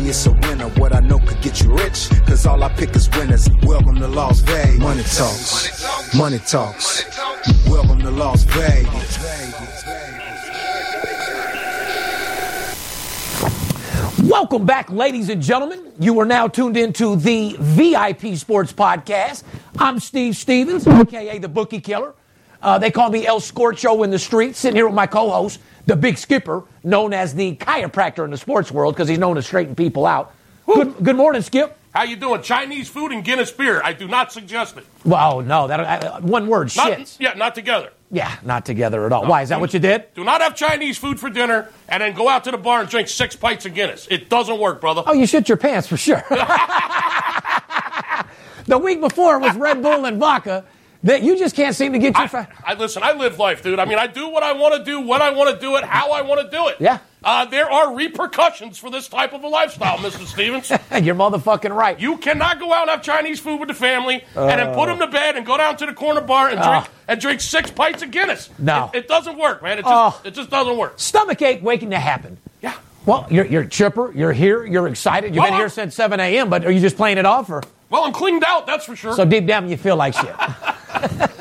me, it's a winner. What I know could get you rich, cause all I pick is winners. Welcome to Las Vegas. Money talks, money talks. Welcome to Las Vegas. Welcome back, ladies and gentlemen. You are now tuned into the VIP Sports Podcast. I'm Steve Stevens, aka the Bookie Killer. Uh, they call me El Scorcho in the streets, sitting here with my co host, the Big Skipper, known as the chiropractor in the sports world because he's known to straighten people out. Good, good morning, Skip. How you doing? Chinese food and Guinness beer. I do not suggest it. Well, no, that uh, one word, Not, shit. yeah, not together. Yeah, not together at all. Why? Is that what you did? Do not have Chinese food for dinner and then go out to the bar and drink six pints of Guinness. It doesn't work, brother. Oh, you shit your pants for sure. the week before was Red Bull and vodka. That you just can't seem to get your. I, I listen. I live life, dude. I mean, I do what I want to do, when I want to do it, how I want to do it. Yeah. Uh, there are repercussions for this type of a lifestyle, Mr. Stevens. You're motherfucking right. You cannot go out and have Chinese food with the family and then put them to bed and go down to the corner bar and drink Oh. and drink six pints of Guinness. No. it, it doesn't work, man. It just, Oh. it just doesn't work. Stomach ache waiting to happen. Yeah. Well, you're, you're chipper. You're here. You're excited. You've been here since 7 a.m., but are you just playing it off? or Well, I'm cleaned out. That's for sure. So deep down, you feel like shit.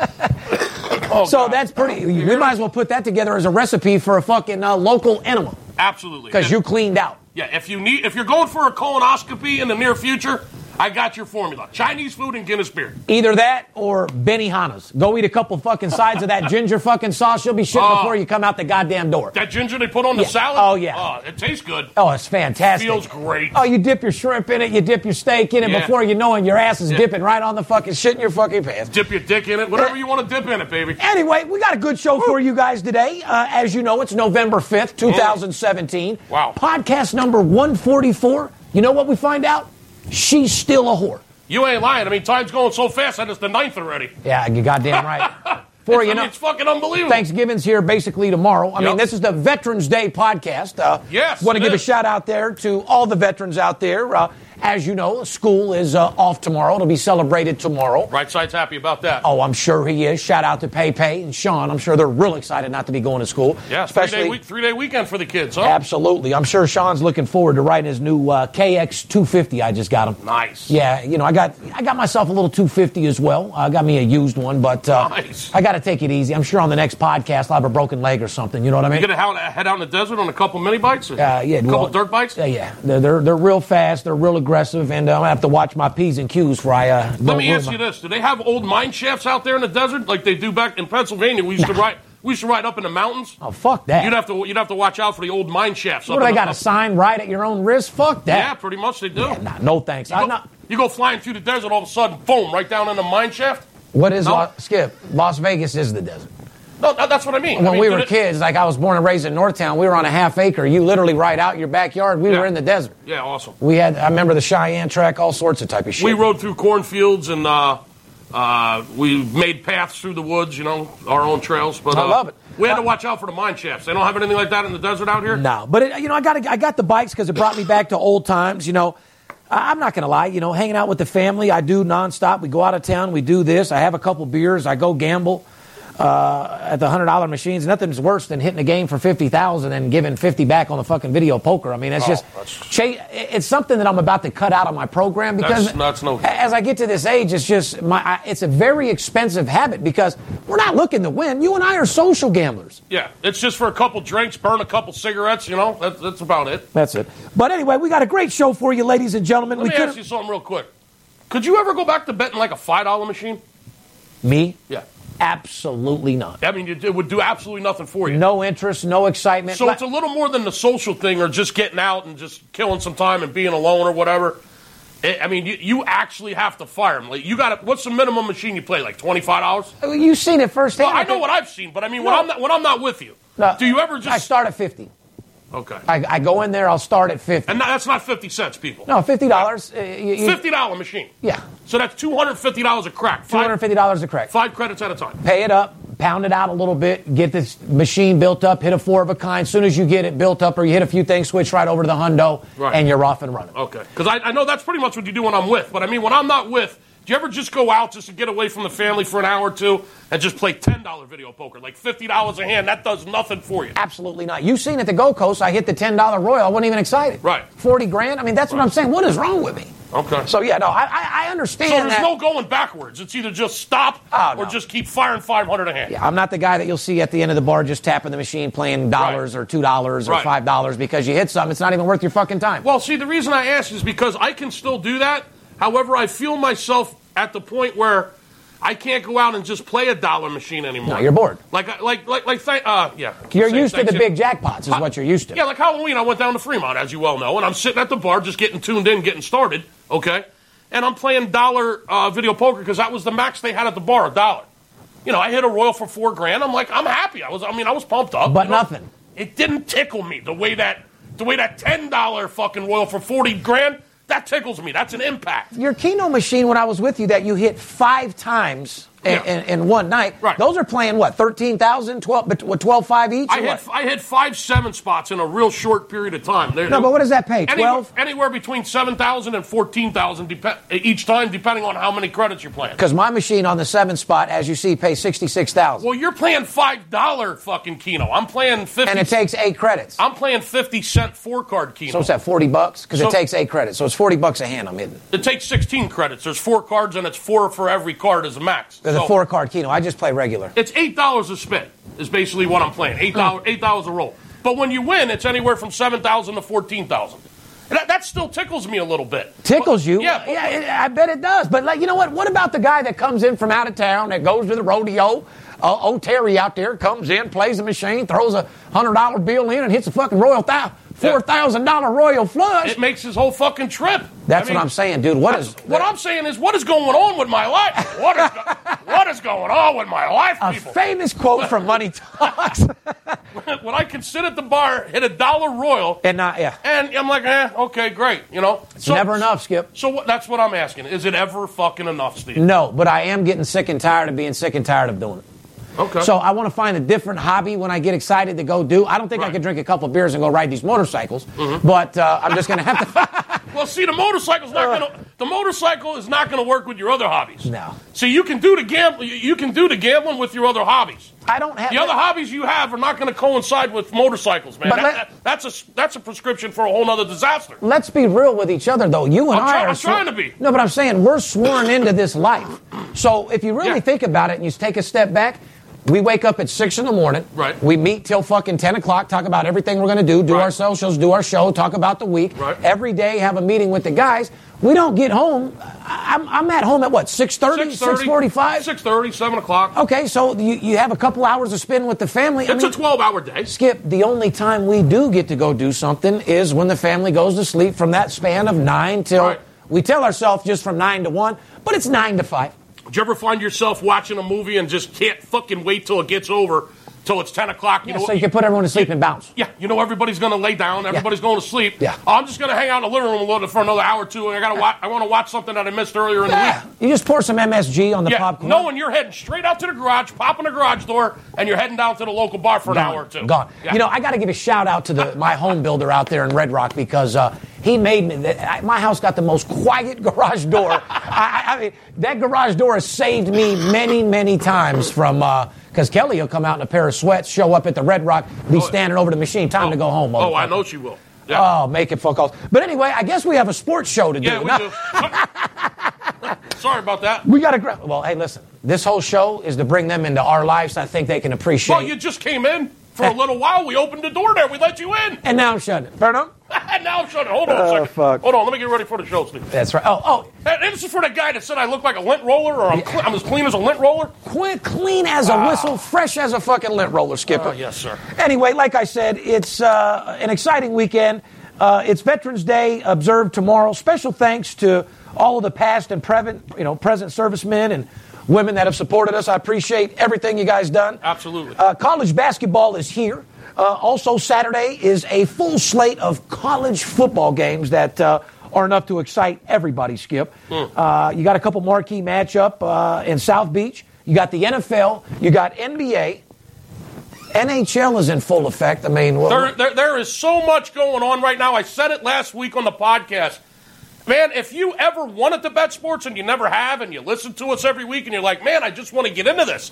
Oh, so God. that's pretty. We might as well put that together as a recipe for a fucking uh, local enema absolutely because you cleaned out. Yeah, if you need, if you're going for a colonoscopy in the near future, I got your formula: Chinese food and Guinness beer. Either that or Benihana's. Go eat a couple fucking sides of that ginger fucking sauce. You'll be shit Oh. before you come out the goddamn door. That ginger they put on the salad. Oh, yeah. Oh, it tastes good. Oh, it's fantastic. Feels great. Oh, you dip your shrimp in it, you dip your steak in it. Yeah. Before you know it, your ass is Yeah. dipping right on the fucking shit in your fucking pants. Dip your dick in it, whatever you want to dip in it, baby. Anyway, we got a good show for you guys today. Uh, as you know, it's November 5th, 2017. Wow. Podcast number 144. You know what we find out? She's still a whore. You ain't lying. I mean, time's going so fast that it's the ninth already. Yeah, you goddamn right. For It's, you know, it's fucking unbelievable. Thanksgiving's here basically tomorrow. I mean, this is the Veterans Day podcast. Uh, Yes, Want to give a shout out there to all the veterans out there. Uh, as you know, school is uh, off tomorrow. It'll be celebrated tomorrow. Right side's happy about that. Oh, I'm sure he is. Shout out to Pei and Sean. I'm sure they're real excited not to be going to school. yeah, especially three day, week, three day weekend for the kids, huh? Absolutely. I'm sure Sean's looking forward to riding his new uh, KX 250. I just got him. Nice. Yeah, you know, I got I got myself a little 250 as well. I got me a used one, but uh, Nice. I got to take it easy. I'm sure on the next podcast I'll have a broken leg or something. You know what I mean? You gonna head out, in the desert on a couple mini bikes? Uh, yeah, a couple well, dirt bikes. Yeah, yeah. They're, they're they're real fast. They're real aggressive, and uh, I'm gonna have to watch my p's and q's for I. Uh, Let me ask my- you this: Do they have old mine shafts out there in the desert like they do back in Pennsylvania? We used to ride. We used to ride up in the mountains. Oh fuck that! You'd have to you'd have to watch out for the old mine shafts. what do they the- got a sign right at your own wrist? Fuck that! Yeah, pretty much they do. Yeah, nah, no thanks. You I'm go, not. you go flying through the desert, all of a sudden, boom, right down in the mine shaft. What is No. La- Skip? Las Vegas is the desert. No, that's what I mean. I When mean, we were it- kids, like I was born and raised in Northtown, we were on a half acre. You literally ride out your backyard. We Yeah. were in the desert. Yeah, awesome. We had, I remember the Cheyenne track, all sorts of type of shit. We rode through cornfields and uh, uh, we made paths through the woods. You know, our own trails. But I uh, love it. We had to Uh, watch out for the mine shafts. They don't have anything like that in the desert out here. No, but it, you know, I got I got the bikes because it brought me back to old times. You know, I, I'm not going to lie. You know, hanging out with the family, I do nonstop. We go out of town, we do this. I have a couple beers. I go gamble uh, at the hundred dollar machines. Nothing's worse than hitting a game for fifty thousand and giving fifty back on the fucking video poker. I mean, it's Oh, just that's- it's something that I'm about to cut out of my program because That's- that's no- as I get to this age, it's just my I, it's a very expensive habit because we're not looking to win. You and I are social gamblers. Yeah, it's just for a couple drinks, burn a couple cigarettes. You know, that, that's about it. That's it. But anyway, we got a great show for you, ladies and gentlemen. Let we me couldn't- ask you something real quick. Could you ever go back to betting like a five dollar machine? Me? Yeah. Absolutely not. I mean, it, would do absolutely nothing for you. No interest, no excitement. So it's a little more than the social thing or just getting out and just killing some time and being alone or whatever. I mean, you, you actually have to fire them. Like, you got. What's the minimum machine you play? Like twenty five dollars? You've seen it firsthand. Well, I know what I've seen, but I mean, when I'm not when I'm not with you, No, do you ever just I start at 50. Okay, I, I go in there, I'll start at 50. and that's not fifty cents, people. No, $50. Uh, you, you- fifty dollar machine. Yeah. So that's two hundred fifty dollars a crack. Five, $250 a crack. five credits at a time. Pay it up, pound it out a little bit, get this machine built up, hit a four of a kind. As soon as you get it built up or you hit a few things, switch right over to the hundo, Right. and you're off and running. Okay, because I, I know that's pretty much what you do when I'm with. But I mean, when I'm not with, do you ever just go out just to get away from the family for an hour or two and just play ten dollar video poker, like fifty dollars a hand? That does nothing for you. Absolutely not. You've seen at the Gold Coast, I hit the $10 Royal. I wasn't even excited. Right. 40 grand. I mean, that's what I'm saying. What is wrong with me? Okay. So, yeah, no, I, I, I understand So there's that. no going backwards. It's either just stop Oh, or no. just keep firing 500 a hand. Yeah, I'm not the guy that you'll see at the end of the bar just tapping the machine, playing dollars Right. or two dollars or Right. five dollars because you hit something. It's not even worth your fucking time. Well, see, the reason I ask is because I can still do that. However, I feel myself at the point where I can't go out and just play a dollar machine anymore. No, you're bored. Like, like, like, like, th- uh, yeah. you're used to the big jackpots, is what you're used to. Yeah, like Halloween, I went down to Fremont, as you well know, and I'm sitting at the bar just getting tuned in, getting started, okay? And I'm playing dollar uh, video poker because that was the max they had at the bar, a dollar. You know, I hit a royal for four grand. I'm like, I'm happy. I was, I mean, I was pumped up. But you know? nothing. It didn't tickle me the way that, the way that ten dollar fucking royal for forty grand. That tickles me. That's an impact. Your Keno machine, when I was with you, that you hit five times Yeah. in, in one night. Right. Those are playing what 13,000, 12, but what 12 5 each. I hit. I hit five seven spots in a real short period of time. They're- No, but what does that pay? Anywhere, 12? anywhere between 7,000 and 14,000 dep- each time, depending on how many credits you're playing. Because my machine on the seventh spot, as you see, pays sixty six thousand, Well, you're playing $5 fucking Keno. I'm playing 50 and it takes eight credits. I'm playing 50 cent four card Keno. so what's that? Forty bucks? Because So- it takes eight credits, so it's forty bucks a hand. I'm hitting. It takes 16 credits. There's four cards, and it's four for every card as a max. There's So a four card Keno. I just play regular. It's eight dollars a spin. Is basically what I'm playing. Eight dollars. Eight dollars a roll. But when you win, it's anywhere from seven thousand to fourteen thousand. That, that still tickles me a little bit. Tickles But- you? Yeah. but- yeah. I bet it does. But like, you know what? What about the guy that comes in from out of town that goes to the rodeo? Uh, old Terry out there comes in, plays the machine, throws a hundred dollar bill in, and hits a fucking royal thou four thousand dollar royal flush. It makes his whole fucking trip. That's I mean, what I'm saying, dude. What is What I'm saying is, what is going on with my life? What is, go- what is going on with my life, a people? famous quote from Money Talks? when I can sit at the bar, hit a dollar royal, and not yeah, and I'm like, eh, okay, great, you know. it's never enough, Skip. So what, that's what I'm asking. Is it ever fucking enough, Steve? No, but I am getting sick and tired of being sick and tired of doing it. Okay. So I want to find a different hobby when I get excited to go do. I don't think I Right. could drink a couple beers and go ride these motorcycles, but uh, I'm just going to have to. Well, see, the motorcycle's not gonna. The motorcycle is not gonna work with your other hobbies. No. See, you can do the gamble. You can do the gambling with your other hobbies. I don't have The other hobbies you have are not going to coincide with motorcycles, man. That- let- that- that's a that's a prescription for a whole other disaster. Let's be real with each other, though. You and I'm I try- are I'm swo- trying to be. No, but I'm saying we're sworn into this life. So if you really Yeah. think about it and you take a step back, we wake up at six in the morning. Right. We meet till fucking ten o'clock. Talk about everything we're going to do. Do right. our socials. Do our show. Talk about the week. Right. Every day, have a meeting with the guys. We don't get home. I'm, I'm at home at what Six thirty. Six forty-five. Six thirty. 7 o'clock. Okay, so you, you have a couple hours to spend with the family. It's I mean, a 12-hour day. Skip, the only time we do get to go do something is when the family goes to sleep from that span of 9 till... Right. We tell ourselves just from 9 to 1, but it's 9 to 5. Did you ever find yourself watching a movie and just can't fucking wait till it gets over, till it's 10 o'clock? You yeah, know, so you can put everyone to sleep you, and bounce. Yeah, you know everybody's going to lay down, everybody's yeah. going to sleep. Yeah. I'm just going to hang out in the living room a little for another hour or two, and I gotta watch, I want to watch something that I missed earlier in yeah. the week. You just pour some MSG on the yeah. popcorn. and you're heading straight out to the garage, popping the garage door, and you're heading down to the local bar for Gone. an hour or two. Gone. You know, I got to give a shout out to the, my home builder out there in Red Rock because. Uh, he made me. I, my house got the most quiet garage door. I, I, I mean, that garage door has saved me many, many times from. Uh, because Kelly will come out in a pair of sweats, show up at the Red Rock, be Oh, standing over the machine. Time to go oh. home. Oh, I know she will. Yeah, Oh, making phone calls. But anyway, I guess we have a sports show to do. yeah, we Now- do. Sorry about that. We got to. Well, hey, listen. This whole show is to bring them into our lives. I think they can appreciate. Well, you just came in for a little while. We opened the door there. We let you in. and now I'm shutting it. Pardon? And now I'm shutting. It. Hold on a Oh, second. fuck. Hold on. Let me get ready for the show, Steve. That's right. Oh, oh, And this is for the guy that said I look like a lint roller, or I'm, cl- I'm as clean as a lint roller. Quick, clean as a whistle, fresh as a fucking lint roller, Skipper. Oh, yes, sir. Anyway, like I said, it's uh, an exciting weekend. Uh, it's Veterans Day observed tomorrow. Special thanks to all of the past and present, you know, present servicemen and women that have supported us. I appreciate everything you guys done. Absolutely. Uh, college basketball is here. Uh, also, Saturday is a full slate of college football games that uh, are enough to excite everybody, Skip. Uh, you got a couple marquee matchup uh, in South Beach. You got the NFL. You got NBA. NHL is in full effect. I mean, well, There, there, there is so much going on right now. I said it last week on the podcast. Man, if you ever wanted to bet sports and you never have, and you listen to us every week and you're like, man, I just want to get into this,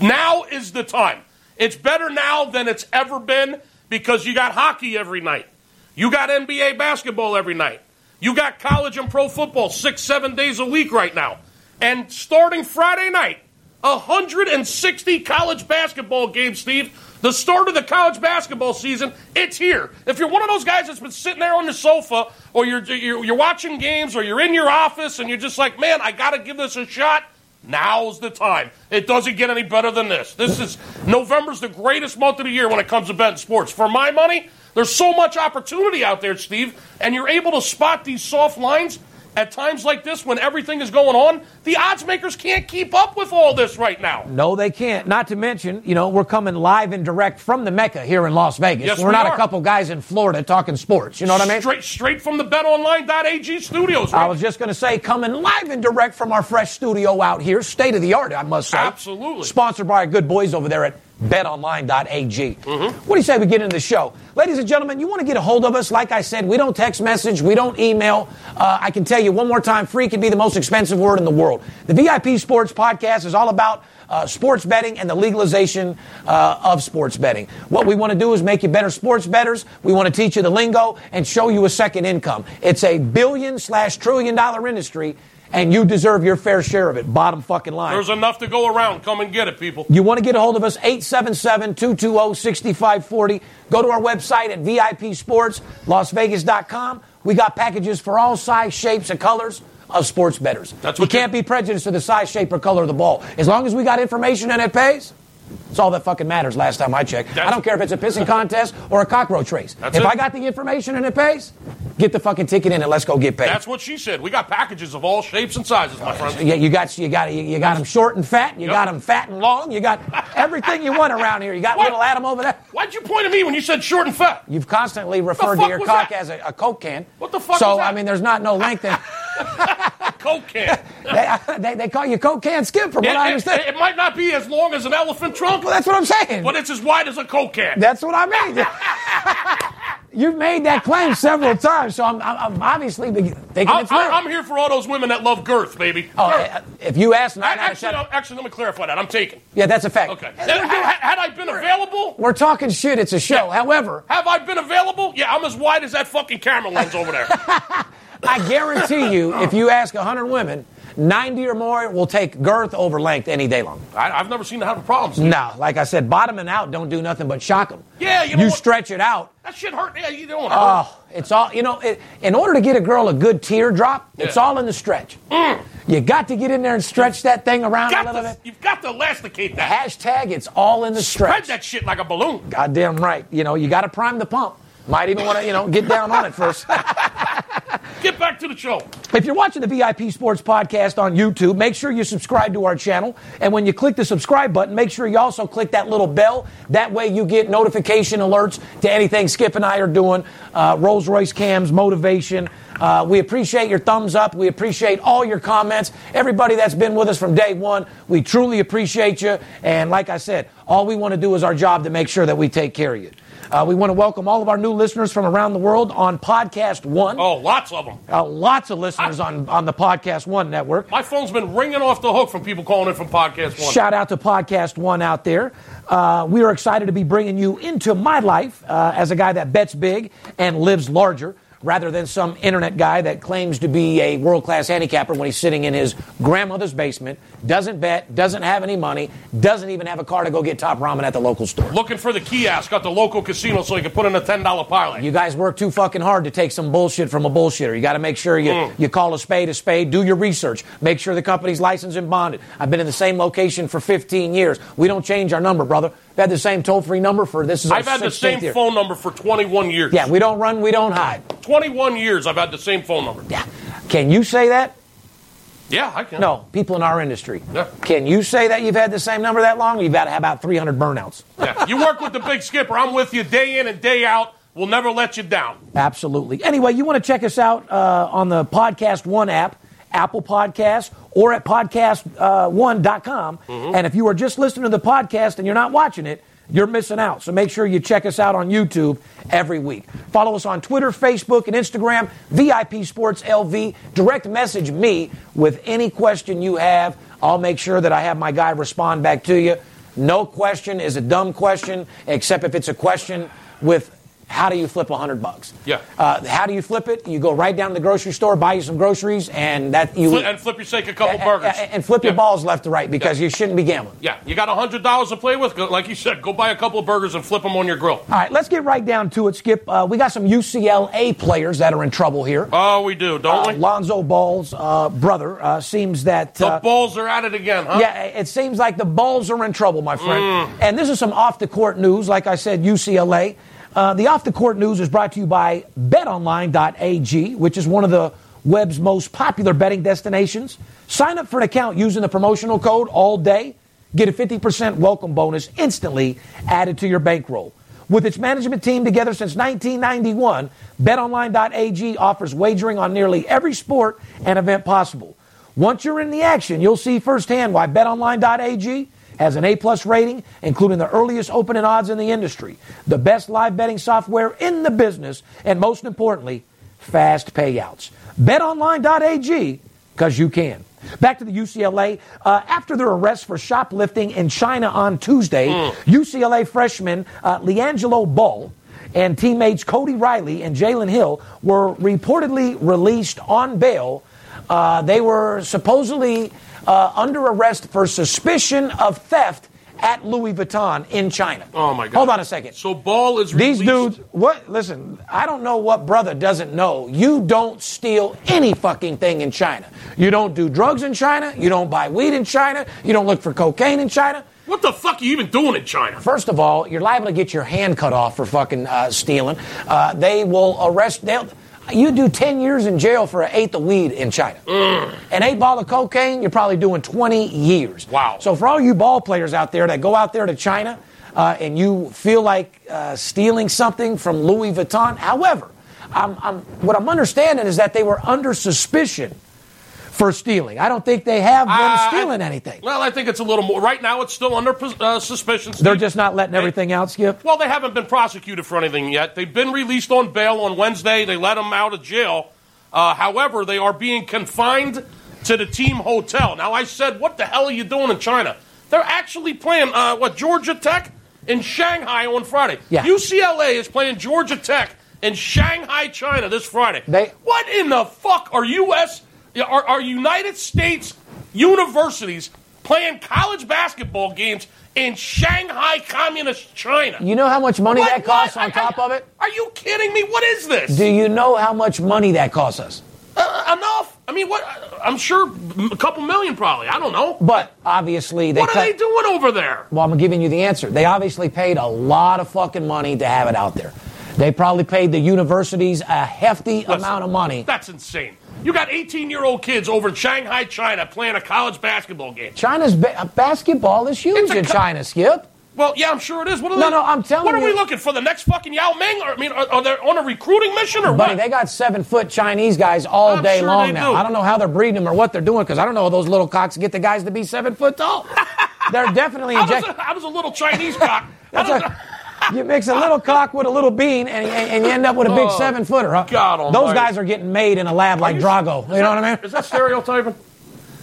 now is the time. It's better now than it's ever been because you got hockey every night. You got NBA basketball every night. You got college and pro football six, seven days a week right now. And starting Friday night, 160 college basketball games, Steve. The start of the college basketball season, it's here. If you're one of those guys that's been sitting there on the sofa, or you're, you're, you're watching games, or you're in your office, and you're just like, man, I got to give this a shot, now's the time. It doesn't get any better than this. This is November's the greatest month of the year when it comes to betting sports. For my money, there's so much opportunity out there, Steve, and you're able to spot these soft lines at times like this when everything is going on. The odds makers can't keep up with all this right now. No, they can't. Not to mention, you know, we're coming live and direct from the Mecca here in Las Vegas. Yes, we're we not are. a couple guys in Florida talking sports. You know what I mean? Straight, straight from the BetOnline.ag studios. I was just going to say, coming live and direct from our fresh studio out here, state of the art, I must say. Absolutely. Sponsored by our good boys over there at betonline.ag. Mm-hmm. What do you say we get into the show? Ladies and gentlemen, you want to get a hold of us? Like I said, we don't text message, we don't email. Uh, I can tell you one more time free can be the most expensive word in the world. The VIP Sports Podcast is all about uh, sports betting and the legalization uh, of sports betting. What we want to do is make you better sports betters. We want to teach you the lingo and show you a second income. It's a billion slash trillion dollar industry, and you deserve your fair share of it. Bottom fucking line. There's enough to go around. Come and get it, people. You want to get a hold of us, 877-220-6540. Go to our website at VIPSports, We got packages for all size, shapes, and colors of sports bettors. That's what you- can't be prejudiced to the size, shape, or color of the ball. As long as we got information and it pays, it's all that fucking matters last time I checked. I don't care if it's a pissing contest or a cockroach race. That's if it. I got the information and it pays, get the fucking ticket in and let's go get paid. That's what she said. We got packages of all shapes and sizes, my friend. Yeah, you got you got you got them short and fat. You Yep. got them fat and long. You got everything you want around here. You got What? little Adam over there. Why'd you point at me when you said short and fat? You've constantly referred to your cock that? as a, a coke can. What the fuck So? I mean, there's not no length in. Coke can. they, they, they call you coke can skip, from It, what I understand. it might not be as long as an elephant trunk, well, that's what I'm saying. but it's as wide as a Coke can. That's what I mean. You've made that claim several times, so I'm, I'm, I'm obviously thinking I'm, it's real. I'm here for all those women that love girth, baby. oh, Girth. uh, if you ask of actually, no, actually, let me clarify that. I'm taken. yeah, that's a fact. Okay. Had, had I been available, We're talking shit. It's a show. Yeah. However, have I been available? Yeah, I'm as wide as that fucking camera lens over there. I guarantee you, if you ask 100 women, 90 or more will take girth over length any day long. I, I've never seen them have a problem. Steve. No, like I said, bottoming out don't do nothing but shock them. Yeah, you know You stretch it out. That shit hurt. Yeah, you don't to hurt. Oh, it's all, you know, it, in order to get a girl a good teardrop, it's Yeah. Mm. all in the stretch. You got to get in there and stretch that thing around a little to, bit. you've got to elasticate that. Hashtag, it's all in the Spread stretch. Spread that shit like a balloon. Goddamn right. You know, you got to prime the pump. Might even want to, you know, get down on it first. Get back to the show. If you're watching the VIP Sports Podcast on YouTube, make sure you subscribe to our channel. And when you click the subscribe button, make sure you also click that little bell. That way you get notification alerts to anything Skip and I are doing, uh, Rolls Royce cams, motivation. Uh, we appreciate your thumbs up. We appreciate all your comments. Everybody that's been with us from day one, we truly appreciate you. And like I said, all we want to do is our job to make sure that we take care of you. Uh, we want to welcome all of our new listeners from around the world on Podcast One. Oh, lots of them. Uh, lots of listeners on, on the Podcast One network. My phone's been ringing off the hook from people calling in from Podcast One. Shout out to Podcast One out there. Uh, we are excited to be bringing you into my life uh, as a guy that bets big and lives larger rather than some internet guy that claims to be a world class handicapper when he's sitting in his grandmother's basement, doesn't bet, doesn't have any money, doesn't even have a car to go get top ramen at the local store. Looking for the kiosk at the local casino so you can put in a ten dollar parlay. You guys work too fucking hard to take some bullshit from a bullshitter. You got to make sure you, Mm. you call a spade a spade. Do your research. Make sure the company's licensed and bonded. I've been in the same location for 15 years. We don't change our number, brother. Had the same toll free number for this is I've had the same year. phone number for 21 years. Yeah, we don't run, we don't hide. 21 years I've had the same phone number. Yeah. Can you say that? Yeah, I can. No, people in our industry. Yeah. Can you say that you've had the same number that long? You've had about 300 burnouts. Yeah. You work with the big skipper. I'm with you day in and day out. We'll never let you down. Absolutely. Anyway, you want to check us out uh, on the Podcast One app, Apple Podcasts, or at podcast1.com. Mm-hmm. And if you are just listening to the podcast and you're not watching it, you're missing out. So make sure you check us out on YouTube every week. Follow us on Twitter, Facebook, and Instagram, VIP Sports LV. Direct message me with any question you have. I'll make sure that I have my guy respond back to you. No question is a dumb question, except if it's a question with how do you flip a hundred bucks? Yeah. Uh, how do you flip it? You go right down to the grocery store, buy you some groceries, and that you Fli- and flip your sake a couple and- burgers. and, and flip your balls left to right because Yeah. you shouldn't be gambling. Yeah, you got hundred dollars to play with. Like you said, go buy a couple of burgers and flip them on your grill. All right, let's get right down to it, Skip. Uh, we got some UCLA players that are in trouble here. Oh, we do, don't Uh, we? Lonzo Ball's uh, brother uh, seems that. The uh, balls are at it again, huh? Yeah, it seems like the Bulls are in trouble, my friend. Mm. And this is some off the court news. Like I said, UCLA. Uh, the off the court news is brought to you by betonline.ag, which is one of the web's most popular betting destinations. Sign up for an account using the promotional code all day. Get a 50% welcome bonus instantly added to your bankroll. With its management team together since 1991, betonline.ag offers wagering on nearly every sport and event possible. Once you're in the action, you'll see firsthand why betonline.ag has an A-plus rating, including the earliest opening odds in the industry, the best live betting software in the business, and most importantly, fast payouts. BetOnline.ag, because you can. Back to the UCLA. Uh, after their arrest for shoplifting in China on Tuesday, UCLA freshman uh, LiAngelo Ball and teammates Cody Riley and Jalen Hill were reportedly released on bail. Uh, they were supposedly uh, under arrest for suspicion of theft at Louis Vuitton in China. Oh my God! Hold on a second. So ball is These dudes, what? Listen, I don't know what brother doesn't know. You don't steal any fucking thing in China. You don't do drugs in China. You don't buy weed in China. You don't look for cocaine in China. What the fuck are you even doing in China? First of all, you're liable to get your hand cut off for fucking uh, stealing. Uh, they will arrest. They'll. You do 10 years in jail for an eighth of weed in China. An eight ball of cocaine, you're probably doing 20 years. Wow. So, for all you ball players out there that go out there to China uh, and you feel like uh, stealing something from Louis Vuitton, however, I'm, I'm, what I'm understanding is that they were under suspicion for stealing. I don't think they have been Uh, stealing anything. Well, I think it's a little more. Right now, it's still under uh, suspicion. They're just not letting everything out, Skip. Well, they haven't been prosecuted for anything yet. They've been released on bail on Wednesday. They let them out of jail. Uh, however, they are being confined to the team hotel. Now, I said, what the hell are you doing in China? They're actually playing, uh, what, Georgia Tech in Shanghai on Friday. Yeah. UCLA is playing Georgia Tech in Shanghai, China this Friday. They- what in the fuck are U.S. Are, are United States universities playing college basketball games in Shanghai, communist China? You know how much money What- that costs what? on I- top I- of it? Are you kidding me? What is this? Do you know how much money that costs us? Uh, enough. I mean, what? I'm sure a couple million, probably. I don't know. But obviously, they what are cut- they doing over there? Well, I'm giving you the answer. They obviously paid a lot of fucking money to have it out there. They probably paid the universities a hefty Listen, amount of money. That's insane. You got 18 year old kids over in Shanghai, China, playing a college basketball game. China's ba- uh, basketball is huge in co- China, Skip. Well, yeah, I'm sure it is. What are No, they, no, I'm telling you. What are we looking for? The next fucking Yao Ming? Or, I mean, are, are they on a recruiting mission or Buddy, what? they got seven foot Chinese guys all I'm day sure long now. do. I don't know how they're breeding them or what they're doing because I don't know how those little cocks get the guys to be seven foot tall. they're definitely injecting. a, how does a little Chinese cock? That's a- you mix a little cock with a little bean, and, and, and you end up with a big Oh, seven footer. Huh? God Those almighty. guys are getting made in a lab like you- Drago. You know what I mean? Is that stereotyping?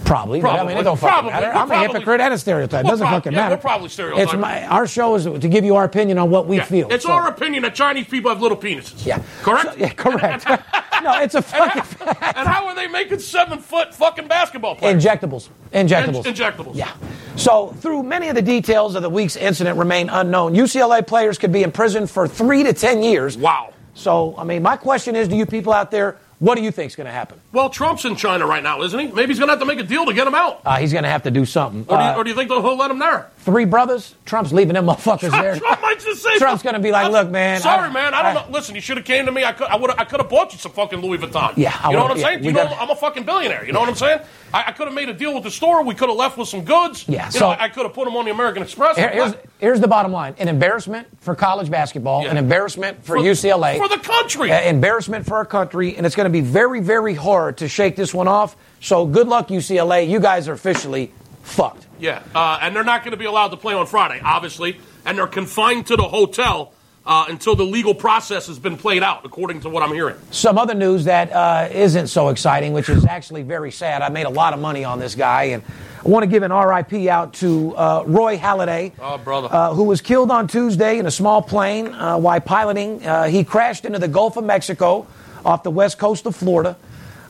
Probably. but I mean, Probably. it don't fucking Probably. matter. We're I'm a hypocrite and a stereotype. We're doesn't prob- fucking yeah, matter. we're probably stereotyping. It's my, our show is to give you our opinion on what we Yeah. feel. It's So- our opinion that Chinese people have little penises. Yeah. Correct? So- yeah, correct. no, it's a And fucking how, and how are they making seven foot fucking basketball players? injectables. Injectables. In- injectables. Yeah. So, through many of the details of the week's incident remain unknown, UCLA players could be imprisoned for three to ten years. Wow. So, I mean, my question is do you people out there, what do you think is going to happen? Well, Trump's in China right now, isn't he? Maybe he's going to have to make a deal to get him out. Uh, he's going to have to do something. Or do, you, Uh, or do you think they'll he'll let him there? Three brothers, Trump's leaving them motherfuckers there. Trump might just say Trump's gonna be like, I'm- "Look, man, Sorry, I- man. I don't I- know. Listen, you should have came to me. I could. I would. I could have bought you some fucking Louis Vuitton. Yeah, I you know what I'm yeah, saying. You know, I'm a fucking billionaire. You know what I'm saying? I, I could have made a deal with the store. We could have left with some goods. Yeah, You so- know, I, I could have put them on the American Express. Here- here's, here's the bottom line an embarrassment for college basketball, Yeah. an embarrassment for, UCLA. for the country. Uh, embarrassment for our country, and it's going to be very, very hard to shake this one off. So good luck, UCLA. You guys are officially fucked. Yeah, uh, and they're not going to be allowed to play on Friday, obviously, and they're confined to the hotel uh, until the legal process has been played out, according to what I'm hearing. Some other news that uh, not so exciting, which is actually very sad. I made a lot of money on this guy, and I want to give an RIP out to uh, Roy Halladay, Oh, brother. uh, who was killed on Tuesday in a small plane uh, while piloting. Uh, he crashed into the Gulf of Mexico off the west coast of Florida.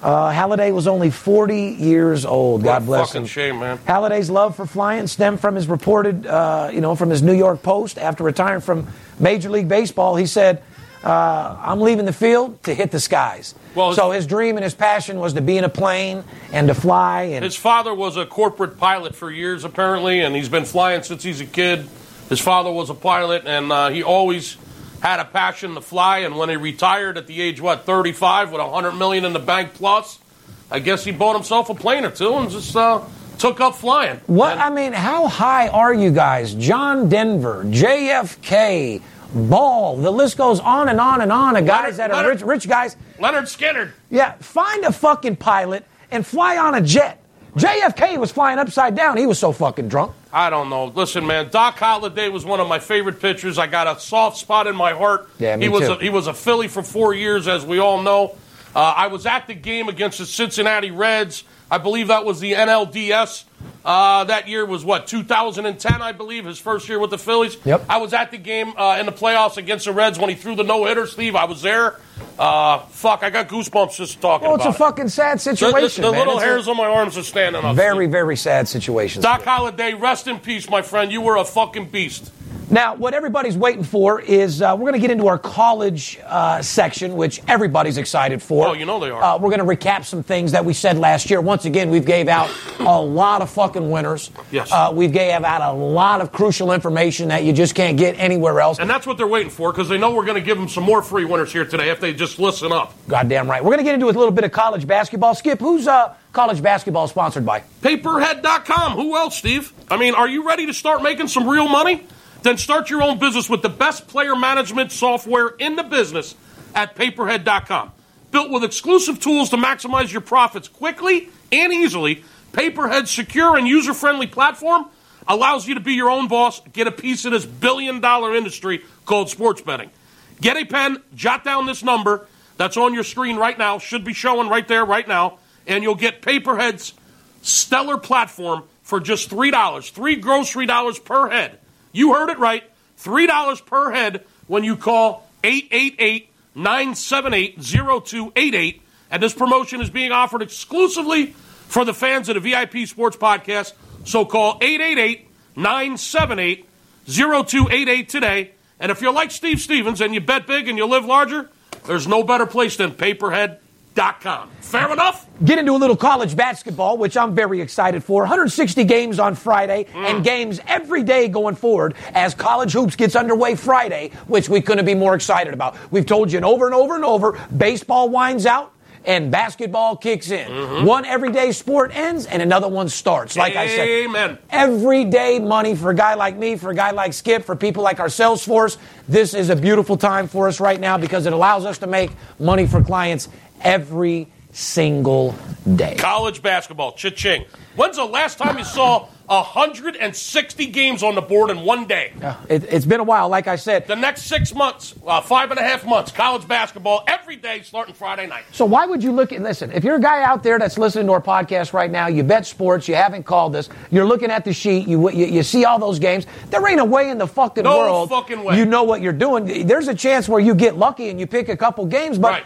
Uh, Halladay was only 40 years old. What God bless fucking him. shame, man. Halladay's love for flying stemmed from his reported, uh, you know, from his New York Post after retiring from Major League Baseball. He said, uh, "I'm leaving the field to hit the skies." Well, so his dream and his passion was to be in a plane and to fly. And His father was a corporate pilot for years, apparently, and he's been flying since he's a kid. His father was a pilot, and uh, he always had a passion to fly. And when he retired at the age what 35, with a 100 million in the bank plus, I guess he bought himself a plane or two and just uh, took up flying. what And- I mean, how high are you guys? John Denver, JFK, Ball. The list goes on and on and on. Of guys Leonard- that are Leonard- rich, rich guys. Lynyrd Skynyrd. Yeah, find a fucking pilot and fly on a jet. JFK was flying upside down. He was so fucking drunk. I don't know. Listen, man, Doc Halladay was one of my favorite pitchers. I got a soft spot in my heart. Yeah, me he was too. A, he was a Philly for four years, as we all know. Uh, I was at the game against the Cincinnati Reds. I believe that was the NLDS. Uh, that year was what 2010, I believe, his first year with the Phillies. Yep. I was at the game uh, in the playoffs against the Reds when he threw the no hitter. Steve, I was there. Uh, fuck, I got goosebumps just talking Well, it's a about fucking sad it. The- situation. The, the man. little It's a hairs on my arms are standing up. very, very sad situation. Doc Halladay, rest in peace, my friend. You were a fucking beast. Now, what everybody's waiting for is uh, we're going to get into our college uh, section, which everybody's excited for. Oh, you know they are. Uh, we're going to recap some things that we said last year. Once again, we've gave out a lot of fucking winners. Yes. Uh, we gave out a lot of crucial information that you just can't get anywhere else. And that's what they're waiting for because they know we're going to give them some more free winners here today if they just listen up. Goddamn right. We're going to get into a little bit of college basketball. Skip, who's uh, college basketball sponsored by? PayPerHead.com. Who else, Steve? I mean, are you ready to start making some real money? Then start your own business with the best player management software in the business at PayPerHead.com. Built with exclusive tools to maximize your profits quickly and easily, PayPerHead's secure and user friendly platform allows you to be your own boss, get a piece of this billion dollar industry called sports betting. Get a pen, jot down this number that's on your screen right now, should be showing right there, right now, and you'll get PayPerHead's stellar platform for just $3. Three grocery dollars per head. You heard it right. $3 per head when you call 888 978 0288. And this promotion is being offered exclusively for the fans of the VIP Sports Podcast. So call 888 978 0288 today. And if you're like Steve Stevens and you bet big and you live larger, there's no better place than com. Fair enough? Get into a little college basketball, which I'm very excited for. 160 games on Friday mm. and games every day going forward as college hoops gets underway Friday, which we couldn't be more excited about. We've told you over and over and over baseball winds out and basketball kicks in. Mm-hmm. One everyday sport ends and another one starts. Like I said, Amen. everyday money for a guy like me, for a guy like Skip, for people like our sales force. This is a beautiful time for us right now because it allows us to make money for clients every single day. College basketball, cha-ching. When's the last time you saw 160 games on the board in one day? It, it's been a while, like I said. The next six months, uh, five and a half months, college basketball every day starting Friday night. So why would you look at listen? If you're a guy out there that's listening to our podcast right now, you bet sports, you haven't called us, you're looking at the sheet, you you, you see all those games. There ain't a way in the fucking No world fucking way. you know what you're doing. There's a chance where you get lucky and you pick a couple games, but Right.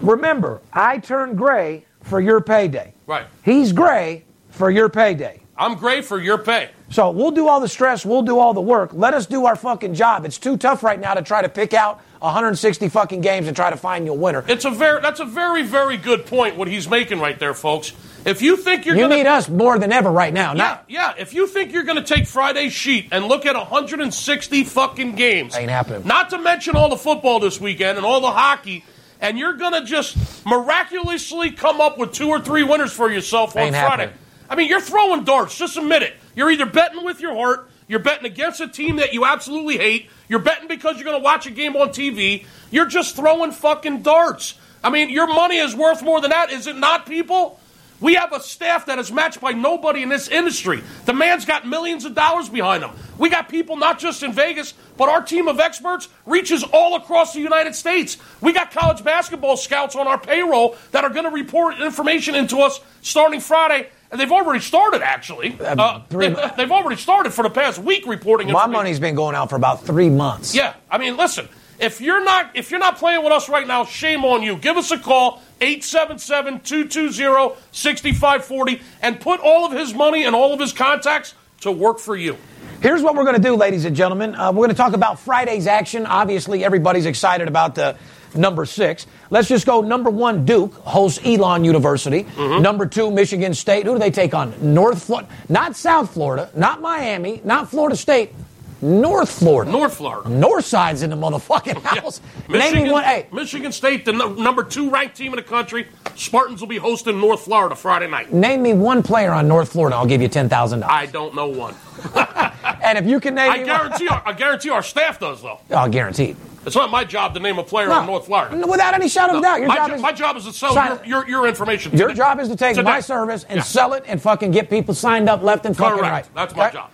Remember, I turn gray for your payday. Right. He's gray for your payday. I'm gray for your pay. So we'll do all the stress, we'll do all the work. Let us do our fucking job. It's too tough right now to try to pick out 160 fucking games and try to find you a winner. It's a very that's a very very good point what he's making right there, folks. If you think you're You gonna need us more than ever right now. yeah, Not, yeah. If you think you're going to take Friday's sheet and look at 160 fucking games, Ain't happening. Not to mention all the football this weekend and all the hockey, and you're going to just miraculously come up with two or three winners for yourself on Ain't Friday. happening. I mean, you're throwing darts. Just admit it. You're either betting with your heart, you're betting against a team that you absolutely hate, you're betting because you're going to watch a game on TV. You're just throwing fucking darts. I mean, your money is worth more than that, is it not, people? We have a staff that is matched by nobody in this industry. The man's got millions of dollars behind him. We got people not just in Vegas, but our team of experts reaches all across the United States. We got college basketball scouts on our payroll that are going to report information into us starting Friday. And they've already started, actually. Uh, three- they, have already started for the past week reporting My money's been going out for about three months. Yeah, I mean, listen. If you're not if you're not playing with us right now, shame on you. Give us a call 877-220-6540 and put all of his money and all of his contacts to work for you. Here's what we're going to do, ladies and gentlemen. Uh, we're going to talk about Friday's action. Obviously, everybody's excited about the number six. Let's just go. Number one, Duke hosts Elon University. Mm-hmm. Number two, Michigan State. Who do they take on? North Florida, not South Florida, not Miami, not Florida State. North Florida. North Florida. North side's in the motherfucking house. Name Michigan, me one. Hey, Michigan State, the no- number two ranked team in the country. Spartans will be hosting North Florida Friday night. name me one player on North Florida. I'll give you ten thousand I don't know one. And if you can name I me guarantee our, I guarantee our staff does though. oh, guaranteed. It's not my job to name a player on North Florida. Without any shadow of a doubt, your my, job jo- is my job is to sell your, your, your information. Your today. job is to take Today. my service and Yeah. sell it and fucking get people signed up left and fucking Correct. right. That's my Okay? job.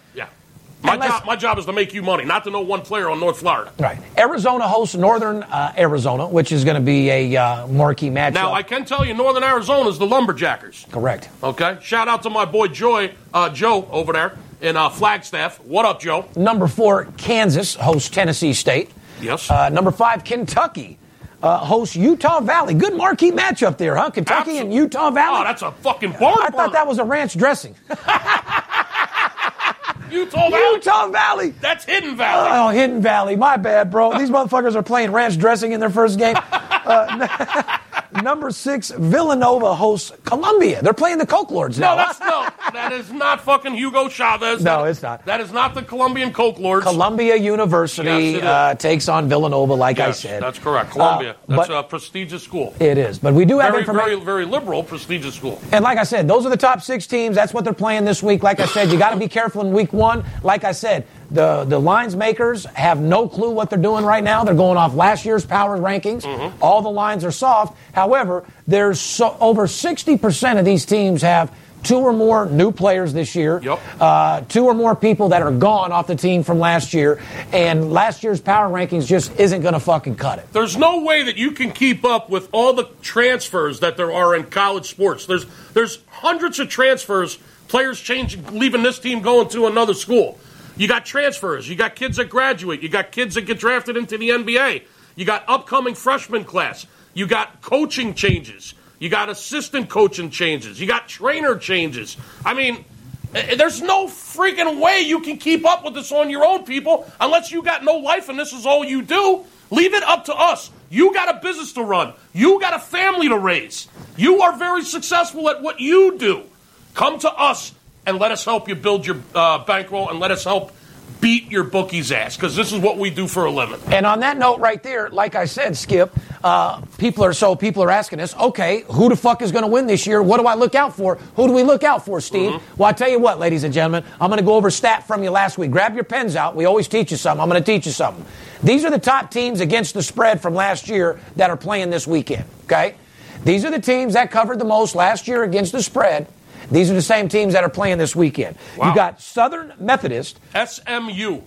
My Unless- job, my job is to make you money, not to know one player on North Florida. Right. Arizona hosts Northern uh, Arizona, which is going to be a uh, marquee matchup. Now, I can tell you, Northern Arizona is the Lumberjackers. Correct. Okay. Shout out to my boy Joy, uh, Joe over there in uh, Flagstaff. What up, Joe? Number four, Kansas hosts Tennessee State. Yes. Uh, number five, Kentucky uh, hosts Utah Valley. Good marquee matchup there, huh? Kentucky and Utah Valley. Oh, that's a fucking barn I thought that was a ranch dressing. Utah Valley. Utah Valley. That's Hidden Valley. Oh, Hidden Valley. My bad, bro. These motherfuckers are playing ranch dressing in their first game. Uh, number six, Villanova hosts Columbia. They're playing the Coke Lords now. no, that's no. That is not fucking Hugo Chavez. No, That- it's not. That is not the Colombian Coke Lords. Columbia University Yes, uh, takes on Villanova, like I said. that's correct. Columbia. Uh, that's a prestigious school. It is, but we do have Very, information. very, very liberal, prestigious school. And like I said, those are the top six teams. That's what they're playing this week. Like I said, you got to be careful in week one. Like I said, the the lines makers have no clue what they're doing right now. They're going off last year's power rankings. Mm-hmm. All the lines are soft. However, there's so, over sixty percent of these teams have. Two or more new players this year. Yep. Uh, two or more people that are gone off the team from last year. And last year's power rankings just isn't going to fucking cut it. There's no way that you can keep up with all the transfers that there are in college sports. There's there's hundreds of transfers, players changing, leaving this team, going to another school. You got transfers. You got kids that graduate. You got kids that get drafted into the NBA. You got upcoming freshman class. You got coaching changes. You got assistant coaching changes. You got trainer changes. I mean, eh, there's no freaking way you can keep up with this on your own, people, unless you got no life and this is all you do. Leave it up to us. You got a business to run. You got a family to raise. You are very successful at what you do. Come to us and let us help you build your uh, bankroll and let us help beat your bookie's ass because this is what we do for a living. And on that note, right there, like I said, Skip, uh, people are so people are asking us, okay, who the fuck is going to win this year? What do I look out for? Who do we look out for, Steve? Mm-hmm. Well, I tell you what, ladies and gentlemen, I'm going to go over stat from you last week. Grab your pens out. We always teach you something. I'm going to teach you something. These are the top teams against the spread from last year that are playing this weekend. Okay, these are the teams that covered the most last year against the spread. These are the same teams that are playing this weekend. Wow. You got Southern Methodist, SMU.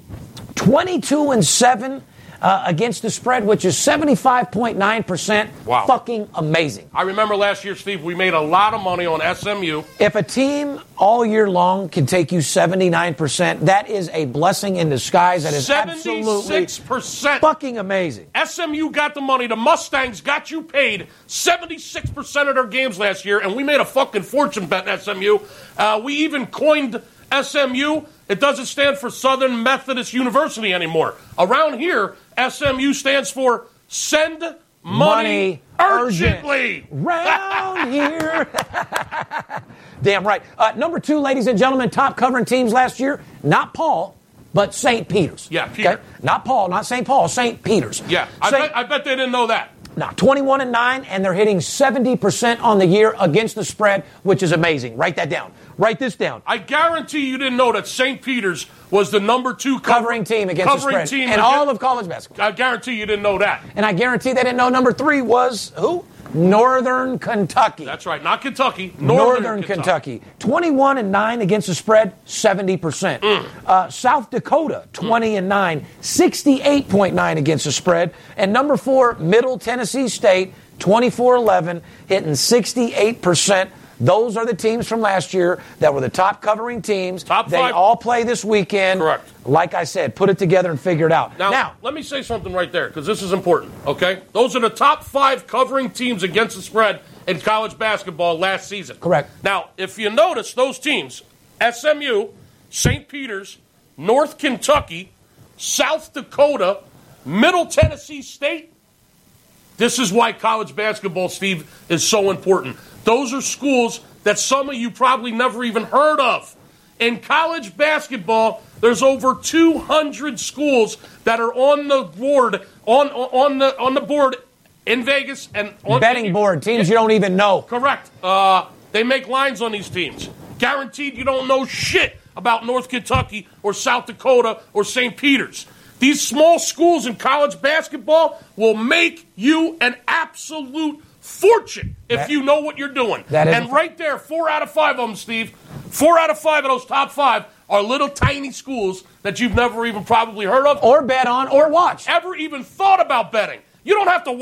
22 and 7 uh, against the spread, which is 75.9%. Wow. Fucking amazing. I remember last year, Steve, we made a lot of money on SMU. If a team all year long can take you 79%, that is a blessing in disguise. That is absolutely 76%. fucking amazing. SMU got the money. The Mustangs got you paid 76% of their games last year, and we made a fucking fortune betting SMU. Uh, we even coined SMU. It doesn't stand for Southern Methodist University anymore. Around here, SMU stands for Send Money, Urgently. Round here. Damn right. Uh, number two, ladies and gentlemen, top covering teams last year, not Paul, but St. Peter's. Yeah, Peter. Not Paul, not St. Paul, St. Peter's. Yeah, I Saint- bet, I bet they didn't know that. Now, 21 and 9, and they're hitting 70% on the year against the spread, which is amazing. Write that down. Write this down. I guarantee you didn't know that St. Peter's was the number two cover- Covering team against covering the spread team in against- all of college basketball. I guarantee you didn't know that. And I guarantee they didn't know number three was who? Northern Kentucky. That's right, not Kentucky. Northern, Northern, Kentucky. 21 and 9 against the spread, 70%. Mm. Uh, South Dakota, 20 and 9, 68.9 against the spread. And number four, Middle Tennessee State, 24 11, hitting 68%. Those are the teams from last year that were the top covering teams. Top they five. all play this weekend. Correct. Like I said, put it together and figure it out. Now, now let me say something right there because this is important. Okay, those are the top five covering teams against the spread in college basketball last season. Correct. Now, if you notice, those teams: SMU, St. Peter's, North Kentucky, South Dakota, Middle Tennessee State. This is why college basketball, Steve, is so important. Those are schools that some of you probably never even heard of. In college basketball, there's over 200 schools that are on the board on on the on the board in Vegas and on betting board, teams you don't even know. Correct. Uh, they make lines on these teams. Guaranteed you don't know shit about North Kentucky or South Dakota or St. Peter's. These small schools in college basketball will make you an absolute fortune if That- you know what you're doing. That is- and right there, four out of five of them, Steve, four out of five of those top five are little tiny schools that you've never even probably heard of Or bet on or watch. ever even thought about betting. You don't have to.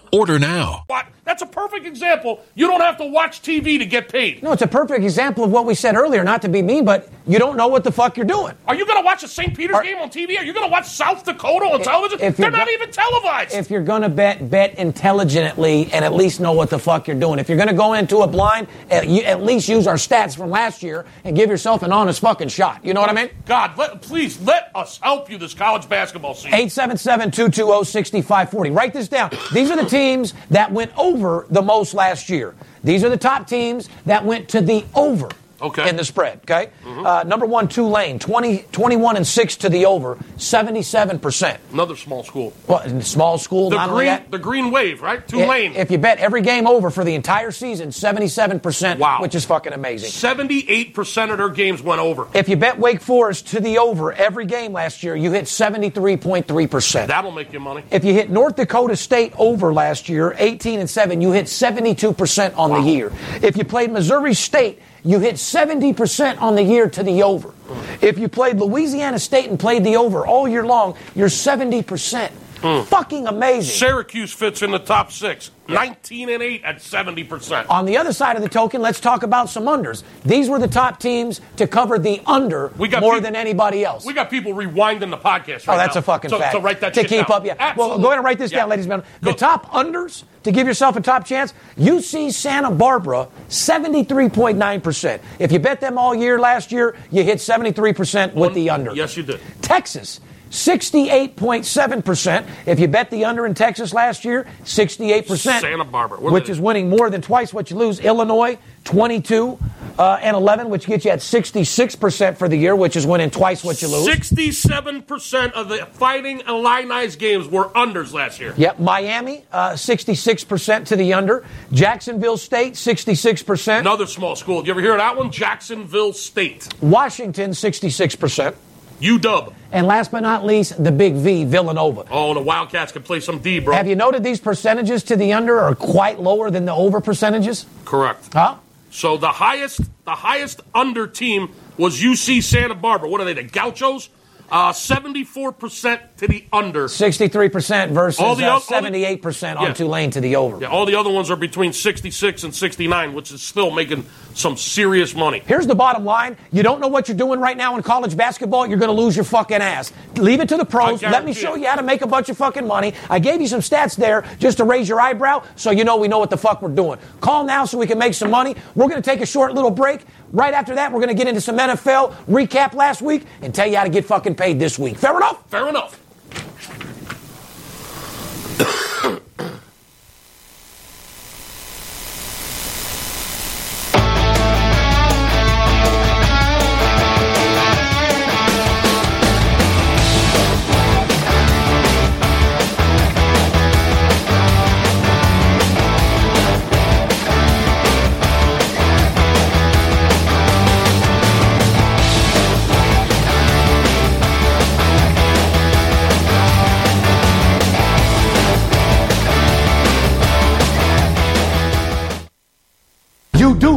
Order now. What? That's a perfect example. You don't have to watch TV to get paid. No, it's a perfect example of what we said earlier, not to be mean, but you don't know what the fuck you're doing. Are you going to watch a St. Peter's Are- game on TV? Are you going to watch South Dakota on television? if They're not go- even televised. If you're going to bet, bet intelligently and at least know what the fuck you're doing. If you're going to go into a blind, at, you, at least use our stats from last year and give yourself an honest fucking shot. You know what I mean? God, let, please let us help you this college basketball season. 877-220-6540. Write this down. These are the teams that went over the most last year. These are the top teams that went to the over Okay. in the spread. Okay. Uh, number one, Tulane, 20, 21 and six to the over, 77 percent. Another small school. Well, small school, The green, that. the green wave, right? Tulane. If you bet every game over for the entire season, 77%, Wow. which is fucking amazing. 78% of their games went over. If you bet Wake Forest to the over every game last year, you hit 73.3%. That'll make you money. If you hit North Dakota State over last year, 18 and 7, you hit 72% on the year. If you played Missouri State, you hit 70% on the year to the over. If you played Louisiana State and played the over all year long, you're 70%. Mm. Fucking amazing. Syracuse fits in the top six. 19 and 8 at 70%. On the other side of the token, let's talk about some unders. These were the top teams to cover the under We got more than anybody else. We got people rewinding the podcast oh, right Oh, that's now a fucking to, fact. To write that to keep down. up, yeah. Absolutely. Well, go ahead and write this Yeah. down, ladies and gentlemen. The Go. top unders to give yourself a top chance. UC Santa Barbara, seventy-three point nine percent. If you bet them all year last year, you hit seventy-three percent with the under. Yes, you did. Texas. 68.7%. If you bet the under in Texas last year, 68%. Santa Barbara. Which is winning more than twice what you lose. Illinois, 22 uh, and 11, which gets you at 66% for the year, which is winning twice what you lose. 67% of the Fighting Illini's games were unders last year. Yep, Miami, uh, 66% to the under. Jacksonville State, 66%. Another small school. Did you ever hear of that one? Jacksonville State. Washington, 66%. UW. And last but not least, the big V, Villanova. Oh, the Wildcats can play some D, bro. Have you noted these percentages to the under are quite lower than the over percentages? Correct. Huh? So the highest, the highest under team was UC Santa Barbara. What are they? The Gauchos. Uh, Seventy-four percent to the under. 63% versus All the uh, oth- all the- 78% on Yeah. Tulane to the over. Yeah, all the other ones are between sixty-six and sixty-nine, which is still making some serious money. Here's the bottom line. You don't know what you're doing right now in college basketball, you're going to lose your fucking ass. Leave it to the pros. Let me show you how to make a bunch of fucking money. I gave you some stats there just to raise your eyebrow so you know we know what the fuck we're doing. Call now so we can make some money. We're going to take a short little break. Right after that, we're going to get into some NFL, recap last week, and tell you how to get fucking paid this week. Fair enough? Fair enough.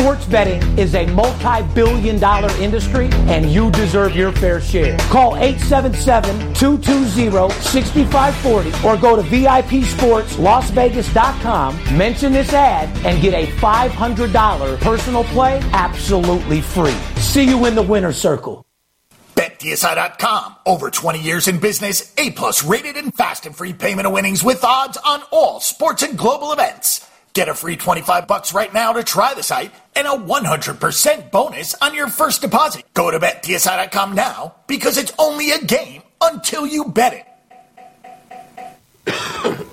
sports betting is a multi-billion dollar industry and you deserve your fair share. Call 877-220-6540 or go to VIPSportsLasVegas.com, mention this ad and get a $500 personal play absolutely free. See you in the winner's circle. BetDSI.com. Over 20 years in business, A plus rated and fast and free payment of winnings with odds on all sports and global events. Get a free 25 bucks right now to try the site and a 100% bonus on your first deposit. Go to BetDSI.com now because it's only a game until you bet it.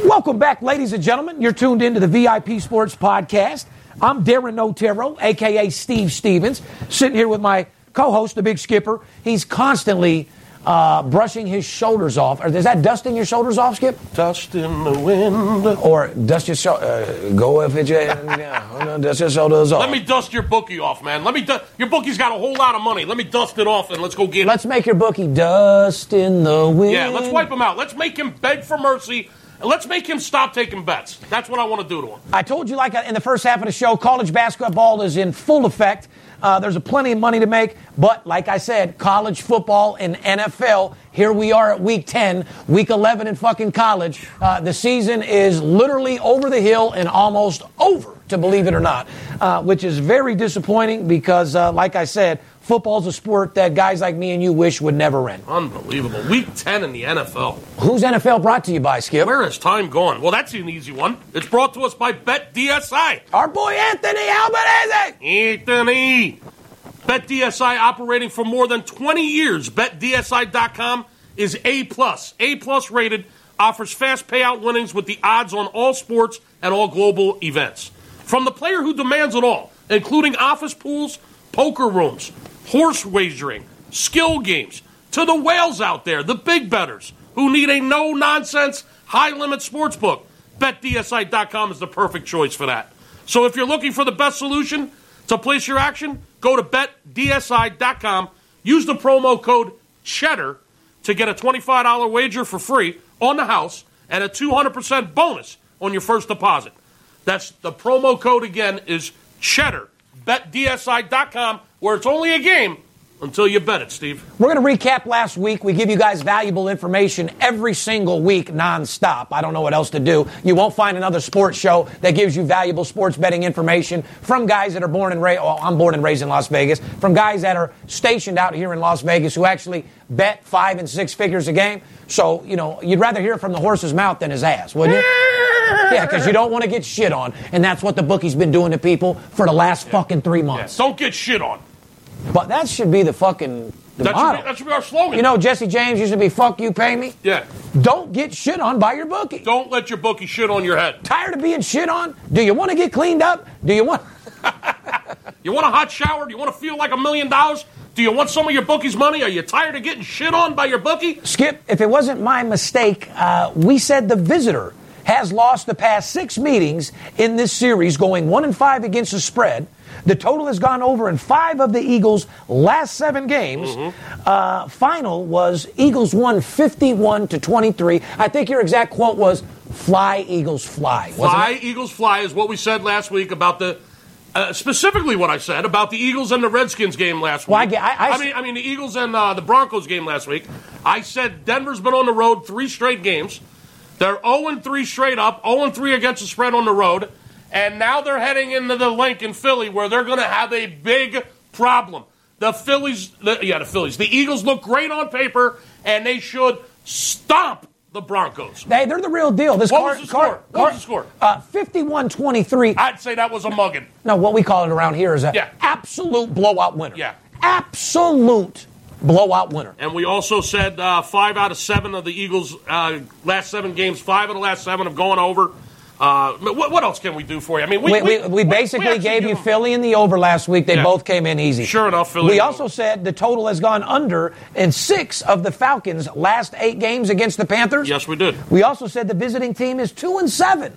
Welcome back, ladies and gentlemen. You're tuned into the VIP Sports Podcast. I'm Darren Otero, aka Steve Stevens, sitting here with my co-host, the Big Skipper. He's constantly uh, brushing his shoulders off. Or is that dusting your shoulders off, Skip? Dust in the wind. Or dust your shoulders? Uh, go if it, yeah, dust your shoulders off. Let me dust your bookie off, man. Let me. Du- your bookie's got a whole lot of money. Let me dust it off and let's go get it. Let's make your bookie dust in the wind. Yeah, let's wipe him out. Let's make him beg for mercy. Let's make him stop taking bets. That's what I want to do to him. I told you, like in the first half of the show, college basketball is in full effect. Uh, there's a plenty of money to make, but like I said, college football and NFL. Here we are at week 10, week 11 in fucking college. Uh, the season is literally over the hill and almost over, to believe it or not, uh, which is very disappointing because, uh, like I said, football's a sport that guys like me and you wish would never end. Unbelievable. Week 10 in the NFL. Who's NFL brought to you by, Skip? Where has time gone? Well, that's an easy one. It's brought to us by BetDSI. Our boy Anthony Albanese. Anthony. BetDSI operating for more than 20 years. BetDSI.com is A plus, A plus rated, offers fast payout winnings with the odds on all sports and all global events. From the player who demands it all, including office pools, poker rooms, horse wagering, skill games, to the whales out there, the big betters who need a no nonsense, high limit sports book. BetDSI.com is the perfect choice for that. So if you're looking for the best solution to place your action, go to betdsi.com. Use the promo code CHEDDAR to get a $25 wager for free on the house and a 200% bonus on your first deposit. That's the promo code again is cheddar. BetDSI.com, where it's only a game until you bet it, Steve. We're going to recap last week. We give you guys valuable information every single week, nonstop. I don't know what else to do. You won't find another sports show that gives you valuable sports betting information from guys that are born and raised. Well, I'm born and raised in Las Vegas. From guys that are stationed out here in Las Vegas who actually bet five and six figures a game. So, you know, you'd rather hear from the horse's mouth than his ass, wouldn't you? Yeah, because you don't want to get shit on. And that's what the bookie's been doing to people for the last fucking three months. Don't get shit on. But that should be the fucking the That should, be, that should be our slogan. you know, Jesse James used to be "fuck you, pay me." yeah. Don't get shit on by your bookie. Don't let your bookie shit on your head. Tired of being shit on? Do you want to get cleaned up? Do you want? You want a hot shower? Do you want to feel like a million dollars? Do you want some of your bookie's money? Are you tired of getting shit on by your bookie? Skip, if it wasn't my mistake, uh, we said the visitor has lost the past six meetings in this series, going one and five against the spread. The total has gone over in five of the Eagles' last seven games. Uh, final was Eagles won 51 to 23. I think your exact quote was "Fly Eagles fly." Fly, it? Eagles fly is what we said last week about the. Uh, specifically, what I said about the Eagles and the Redskins game last Well, I week. I- I- mean, I mean the Eagles and uh, the Broncos game last week. I said Denver's been on the road three straight games. They're 0 3 straight up, 0 3 against the spread on the road, and now they're heading into the Linc in Philly where they're going to have a big problem. The Phillies, the, yeah, the Phillies. The Eagles look great on paper, and they should stomp the Broncos. They, they're the real deal. This What Car- was the score? What was the score? Uh, 51-23. I'd say that was a mugging. No, what we call it around here is a Yeah. absolute blowout winner. Yeah. Absolute blowout winner. And we also said uh, five out of seven of the Eagles' uh, last seven games, five of the last seven have gone over. Uh, what, what else can we do for you? I mean, we, We, we, we basically gave you Philly in the over last week. They Yeah. both came in easy. Sure enough, Philly We also over. said the total has gone under in six of the Falcons' last eight games against the Panthers. Yes, we did. We also said the visiting team is two and seven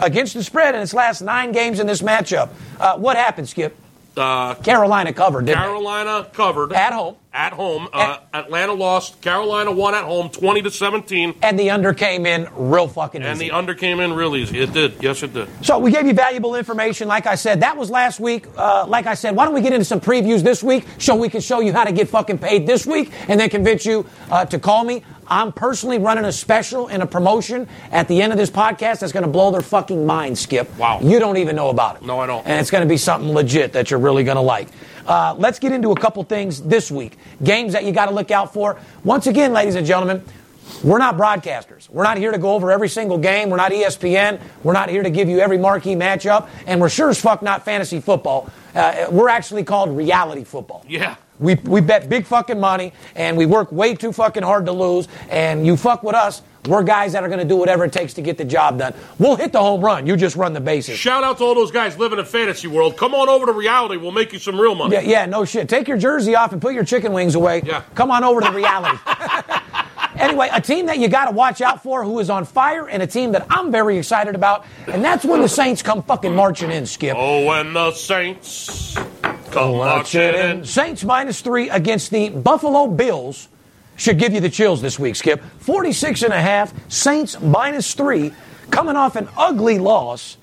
against the spread in its last nine games in this matchup. Uh, what happened, Skip? Uh, Carolina covered, didn't Carolina covered At home. At home, uh, Atlanta lost. Carolina won at home, twenty to seventeen. And the under came in real fucking and easy. the under came in real easy. It did. Yes, it did. So we gave you valuable information. Like I said, that was last week. Uh, like I said, why don't we get into some previews this week so we can show you how to get fucking paid this week and then convince you uh, to call me. I'm personally running a special and a promotion at the end of this podcast that's going to blow their fucking mind, Skip. Wow. You don't even know about it. No, I don't. And it's going to be something legit that you're really going to like. Uh, let's get into a couple things this week. Games that you got to look out for. Once again, ladies and gentlemen, we're not broadcasters. We're not here to go over every single game. We're not ESPN. We're not here to give you every marquee matchup. And we're sure as fuck not fantasy football. Uh, we're actually called reality football. Yeah. We, we bet big fucking money and we work way too fucking hard to lose. And you fuck with us, we're guys that are going to do whatever it takes to get the job done. We'll hit the home run. You just run the bases. Shout out to all those guys living in fantasy world. Come on over to reality. We'll make you some real money. Yeah, yeah, no shit. Take your jersey off and put your chicken wings away. Yeah. Come on over to reality. anyway, a team that you got to watch out for who is on fire and a team that I'm very excited about, and that's when the Saints come fucking marching in, Skip. Oh, when the Saints come marching in. Saints minus three against the Buffalo Bills should give you the chills this week, Skip. 46 and a half, Saints minus three, coming off an ugly loss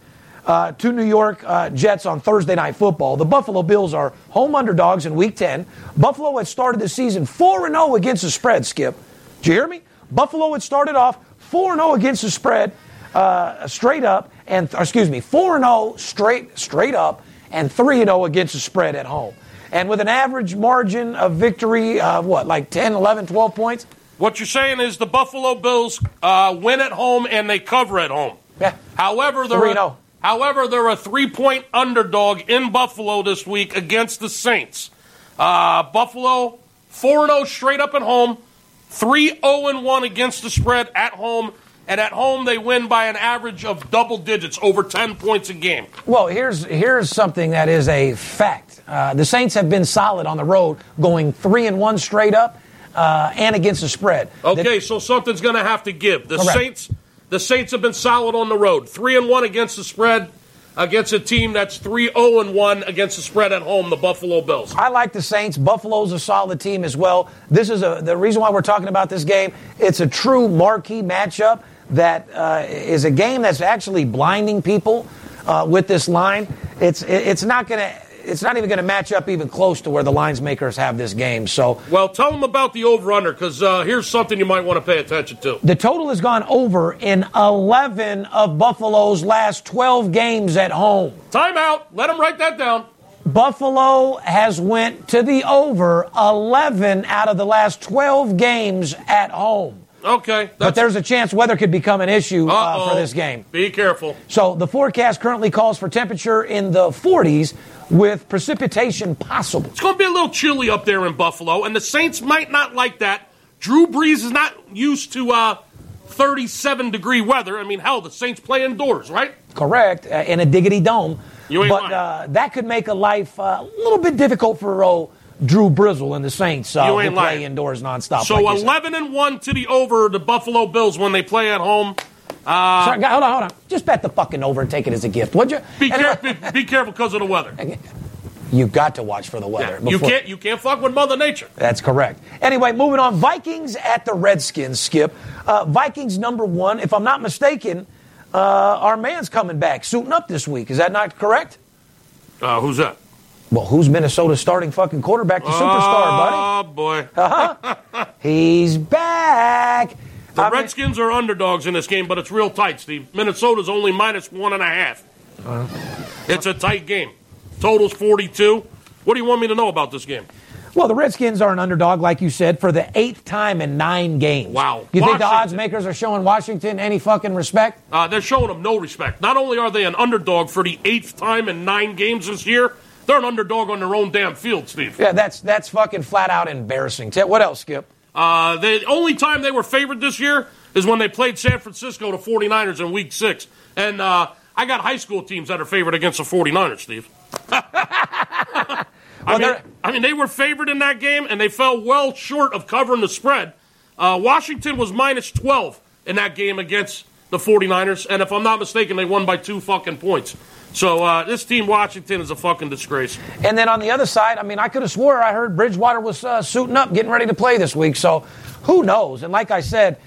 uh, to New York uh, Jets on Thursday Night Football. The Buffalo Bills are home underdogs in Week 10. Buffalo had started the season 4 0 against the spread, Skip. Did you hear me? Buffalo had started off 4 0 against the spread, uh, straight up, and excuse me, 4 0 straight straight up, and 3 0 against the spread at home. And with an average margin of victory of what, like 10, 11, 12 points? What you're saying is the Buffalo Bills uh, win at home and they cover at home. Yeah. However, they're 3-0. a, however they're a three point underdog in Buffalo this week against the Saints. Uh, Buffalo four zero straight up at home, 3 0 1 against the spread at home, and at home they win by an average of double digits, over ten points a game. Well, here's here's something that is a fact. Uh, the Saints have been solid on the road, going three and one straight up, uh, and against the spread. Okay, so something's going to have to give. The Correct. Saints, the Saints have been solid on the road, three and one against the spread, against a team that's three zero and one against the spread at home, the Buffalo Bills. I like the Saints. Buffalo's a solid team as well. This is a, the reason why we're talking about this game. It's a true marquee matchup that uh, is a game that's actually blinding people. uh, with this line. It's it's not going to. It's not even going to match up even close to where the lines makers have this game. So Well, tell them about the over under because uh, here's something you might want to pay attention to. the total has gone over in 11 of Buffalo's last 12 games at home. Timeout. Let them write that down. Buffalo has went to the over 11 out of the last 12 games at home. Okay. But there's a chance weather could become an issue uh, for this game. Be careful. So the forecast currently calls for temperature in the 40s with precipitation possible. It's going to be a little chilly up there in Buffalo, and the Saints might not like that. Drew Brees is not used to uh, 37 degree weather. I mean, hell, the Saints play indoors, right? Correct, uh, in a diggity dome. You ain't but lying. uh, that could make a life uh, a little bit difficult for old Drew Brizzle and the Saints uh, You ain't play lying. indoors nonstop. So like 11 and 1 to the over the Buffalo Bills when they play at home. Uh, Sorry, hold on, hold on. Just bet the fucking over and take it as a gift, would you? be, Anyway, care- be, be careful because of the weather. You've got to watch for the weather. Yeah, you can't you can't fuck with Mother Nature. That's correct. Anyway, moving on. Vikings at the Redskins, Skip. Uh, Vikings number one. If I'm not mistaken, uh, our man's coming back, suiting up this week. Is that not correct? Uh, who's that? Well, who's Minnesota's starting fucking quarterback, the superstar, buddy? Oh boy, uh-huh. He's back. the I mean- Redskins are underdogs in this game, but it's real tight, Steve. Minnesota's only minus one and a half. It's a tight game. Total's 42. What do you want me to know about this game? Well, the Redskins are an underdog, like you said, for the eighth time in nine games. Wow. You think the odds makers are showing Washington any fucking respect? Uh, they're showing them no respect. Not only are they an underdog for the eighth time in nine games this year, they're an underdog on their own damn field, Steve. Yeah, that's that's fucking flat out embarrassing. What else, Skip? Uh, the only time they were favored this year is when they played San Francisco, to 49ers, in week six. And uh, I got high school teams that are favored against the 49ers, Steve. I, mean, I mean, they were favored in that game, and they fell well short of covering the spread. Uh, Washington was minus 12 in that game against the 49ers, and if I'm not mistaken, they won by two fucking points. So uh, this team, Washington, is a fucking disgrace. And then on the other side, I mean, I could have swore I heard Bridgewater was uh, suiting up, getting ready to play this week. So who knows? And like I said,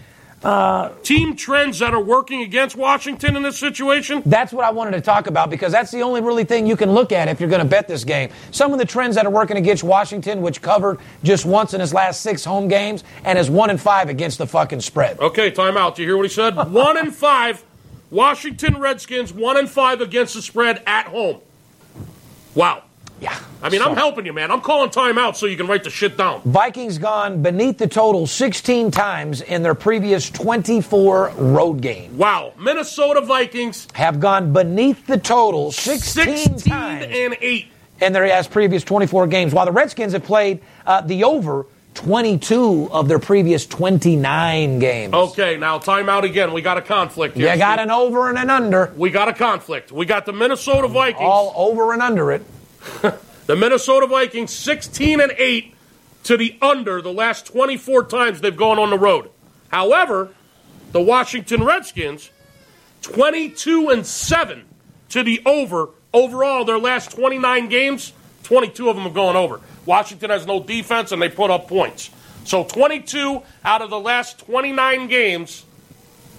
Team trends that are working against Washington in this situation. that's what I wanted to talk about because that's the only really thing you can look at if you're going to bet this game. Some of the trends that are working against Washington, which covered just once in his last six home games and is one and five against the fucking spread. Okay, timeout. Do you hear what he said? one and five. Washington Redskins, one and five against the spread at home. Wow. Yeah. I mean, I'm helping you, man. I'm calling timeout so you can write the shit down. Vikings gone beneath the total 16 times in their previous 24 road games. Wow. Minnesota Vikings, Have gone beneath the total 16, 16 times and 8. in their last previous 24 games, while the Redskins have played uh, the over 22 of their previous 29 games. Okay, now timeout again. We got a conflict here. you got an over and an under, We got a conflict. We got the Minnesota Vikings. all over and under it. The Minnesota Vikings 16 and 8 to the under the last 24 times they've gone on the road. However, the Washington Redskins 22 and 7 to the over overall their last 29 games, 22 of them have gone over. Washington has no defense and they put up points. So 22 out of the last 29 games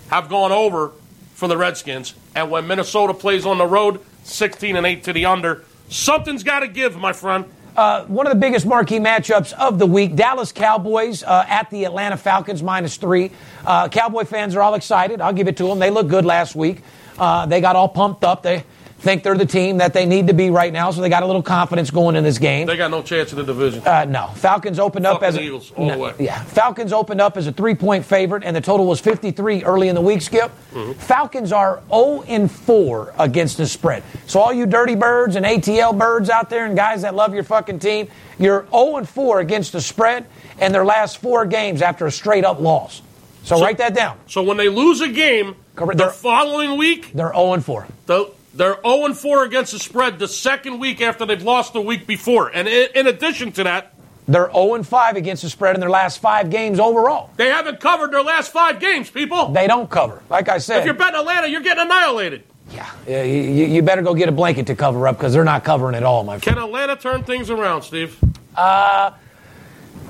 have gone over for the Redskins. And when Minnesota plays on the road, 16 and 8 to the under. Something's got to give, my friend. Uh, one of the biggest marquee matchups of the week Dallas Cowboys uh, at the Atlanta Falcons minus three. Uh, Cowboy fans are all excited. I'll give it to them. They looked good last week. Uh, they got all pumped up. They think they're the team that they need to be right now, so they got a little confidence going in this game. They got no chance in the division. Uh, no, Falcons opened up as a, Eagles all the way. yeah. Falcons opened up as a three-point favorite, and the total was 53 early in the week. Skip, Mm-hmm. Falcons are 0 and 4 against the spread. So all you dirty birds and ATL birds out there, and guys that love your fucking team, you're 0 and 4 against the spread, and their last four games after a straight-up loss. So, So- write that down. so when they lose a game, Correct. the following week, They're 0 and 4. the, they're 0 and 4 against the spread the second week after they've lost the week before. And in, addition to that, They're 0 and 5 against the spread in their last five games overall. they haven't covered their last five games, people. They don't cover. Like I said, If you're betting Atlanta, you're getting annihilated. yeah, yeah, you, you better go get a blanket to cover up because they're not covering at all, my friend. Can Atlanta turn things around, Steve? Uh,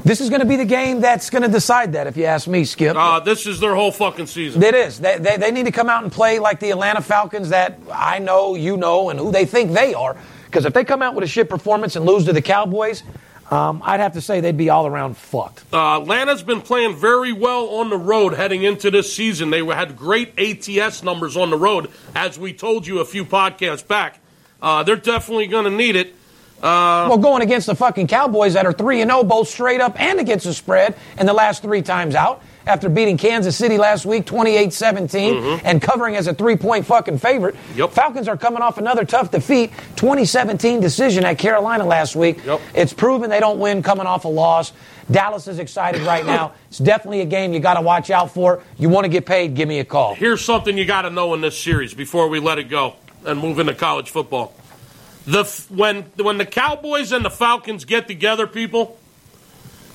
This is going to be the game that's going to decide that, if you ask me, Skip. Uh, this is their whole fucking season. It is. They, they, they need to come out and play like the Atlanta Falcons that I know, you know, and who they think they are. Because if they come out with a shit performance and lose to the Cowboys, um, I'd have to say they'd be all around fucked. Uh, Atlanta's been playing very well on the road heading into this season. They had great ATS numbers on the road, as we told you a few podcasts back. Uh, they're definitely going to need it. Uh, well, going against the fucking Cowboys that are 3 and 0 both straight up and against the spread in the last three times out after beating Kansas City last week 28 17 Mm-hmm. and covering as a three point fucking favorite. Yep. Falcons are coming off another tough defeat 2017 decision at Carolina last week. Yep. It's proven they don't win coming off a loss. Dallas is excited right now. It's definitely a game you got to watch out for. You want to get paid, give me a call. here's something you got to know in this series before we let it go and move into college football. The when when the Cowboys and the Falcons get together, people,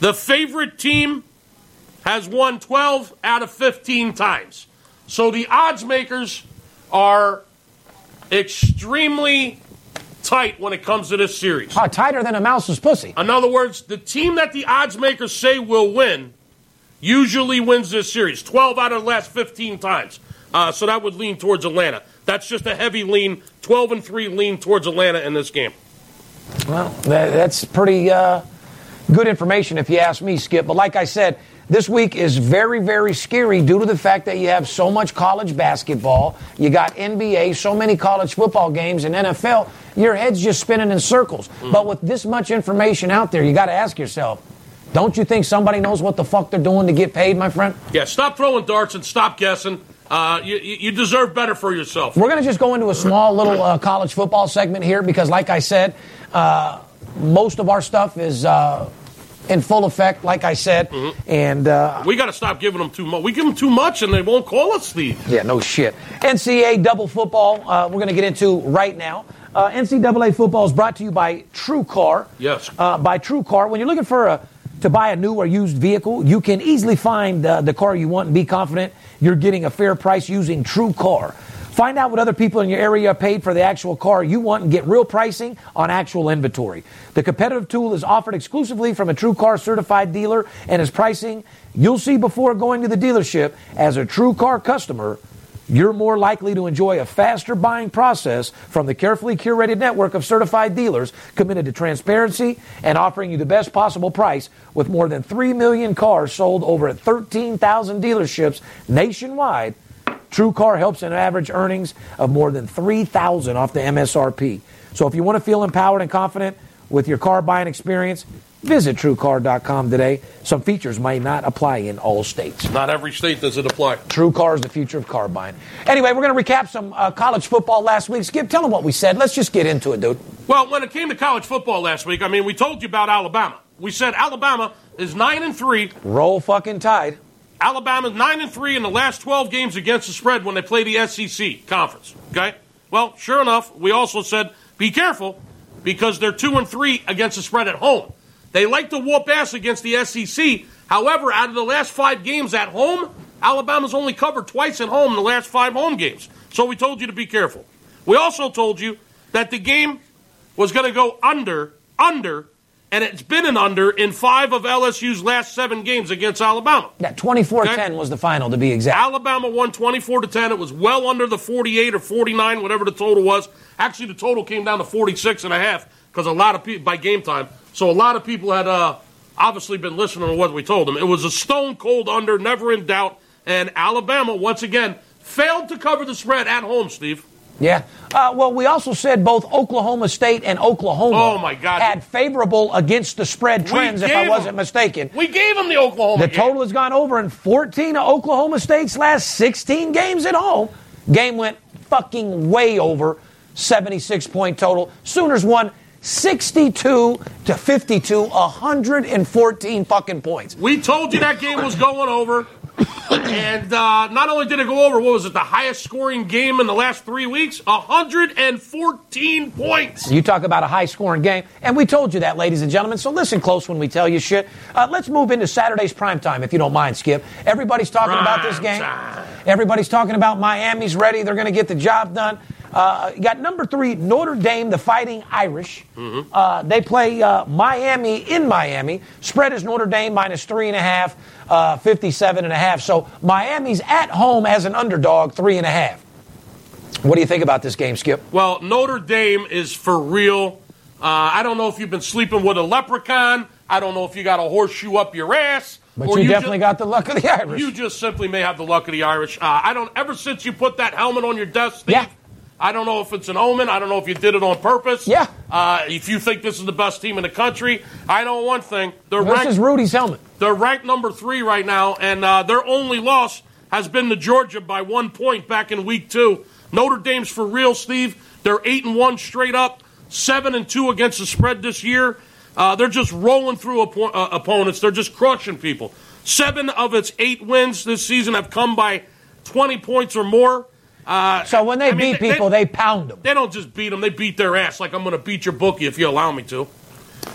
the favorite team has won 12 out of 15 times. So the odds makers are extremely tight when it comes to this series. Ah, tighter than a mouse's pussy. In other words, the team that the odds makers say will win usually wins this series 12 out of the last 15 times. Uh, so that would lean towards Atlanta. That's just a heavy lean, 12 and 3 lean towards Atlanta in this game. Well, that, that's pretty uh, good information if you ask me, Skip. But like I said, this week is very, very scary due to the fact that you have so much college basketball, you got NBA, so many college football games, and NFL. Your head's just spinning in circles. But with this much information out there, you got to ask yourself, don't you think somebody knows what the fuck they're doing to get paid, my friend? Yeah, stop throwing darts and stop guessing. Uh, you, you deserve better for yourself. We're going to just go into a small little uh, college football segment here because, like I said, uh, most of our stuff is uh, in full effect, like I said. And uh, We got to stop giving them too much. We give them too much and they won't call us, Steve. yeah, no shit. NCAA double football, uh, we're going to get into right now. Uh, NCAA football is brought to you by True Car. Yes. Uh, by True Car. When you're looking for a to buy a new or used vehicle, you can easily find uh, the car you want and be confident you're getting a fair price using True Car. Find out what other people in your area paid for the actual car you want and get real pricing on actual inventory. The competitive tool is offered exclusively from a True Car certified dealer and is pricing you'll see before going to the dealership as a True Car customer you're more likely to enjoy a faster buying process from the carefully curated network of certified dealers committed to transparency and offering you the best possible price with more than 3 million cars sold over at 13,000 dealerships nationwide. True Car helps in average earnings of more than 3,000 off the MSRP. So if you want to feel empowered and confident with your car buying experience, visit truecar.com today. Some features may not apply in all states. Not every state does it apply. True car is the future of car buying. Anyway, we're going to recap some uh, college football last week. Skip, tell them what we said. Let's just get into it, dude. Well, when it came to college football last week, I mean, we told you about Alabama. We said Alabama is 9 and 3. Roll fucking tide. Alabama's 9 and 3 in the last 12 games against the spread when they play the SEC conference. Okay? Well, sure enough, we also said be careful because they're 2 and 3 against the spread at home. They like to whoop ass against the SEC. However, out of the last 5 games at home, Alabama's only covered twice at home in the last 5 home games. So we told you to be careful. We also told you that the game was going to go under under and it's been an under in 5 of LSU's last 7 games against Alabama. Yeah, 24 10 was the final, to be exact. Alabama won 24 to 10. It was well under the 48 or 49, whatever the total was. Actually, the total came down to 46 and a half because a lot of people by game time. So a lot of people had uh, obviously been listening to what we told them. It was a stone cold under, never in doubt. And Alabama once again failed to cover the spread at home. Steve. Yeah. Uh, well, we also said both Oklahoma State and Oklahoma Oh, my God. had favorable against the spread trends, if I wasn't them- mistaken. We gave them the Oklahoma. The game. total has gone over in 14 of Oklahoma State's last 16 games at home. Game went fucking way over 76 point total. Sooners won 62 to 52, 114 fucking points. We told you that game was going over. and uh, not only did it go over, what was it, the highest scoring game in the last three weeks? 114 points. You talk about a high scoring game, and we told you that, ladies and gentlemen. So listen close when we tell you shit. Uh, let's move into Saturday's prime time, if you don't mind, Skip. Everybody's talking about this game. time. Everybody's talking about Miami's ready. They're going to get the job done. Uh, you got number three, Notre Dame, the Fighting Irish. Uh, they play uh, Miami in Miami. Spread is Notre Dame minus three and a half, uh, 57 and a half. So Miami's at home as an underdog, three and a half. What do you think about this game, Skip? Well, Notre Dame is for real. Uh, I don't know if you've been sleeping with a leprechaun. I don't know if you got a horseshoe up your ass. But or you, ju- definitely got the luck of the Irish. You just simply may have the luck of the Irish. Uh, I don't. Ever since you put that helmet on your desk, Steve, Yeah. I don't know if it's an omen. I don't know if you did it on purpose. Yeah. Uh, if you think this is the best team in the country, I know one thing: they're this ranked. is Rudy's helmet. They're ranked number three right now, and uh, their only loss has been to Georgia by one point back in week two. Notre Dame's for real, Steve. They're eight and one straight up, seven and two against the spread this year. Uh, they're just rolling through oppo- uh, opponents. They're just crushing people. Seven of its eight wins this season have come by 20 points or more. Uh, So when they I mean, beat people, they, pound them. they don't just beat them; they beat their ass. Like I'm going to beat your bookie if you allow me to.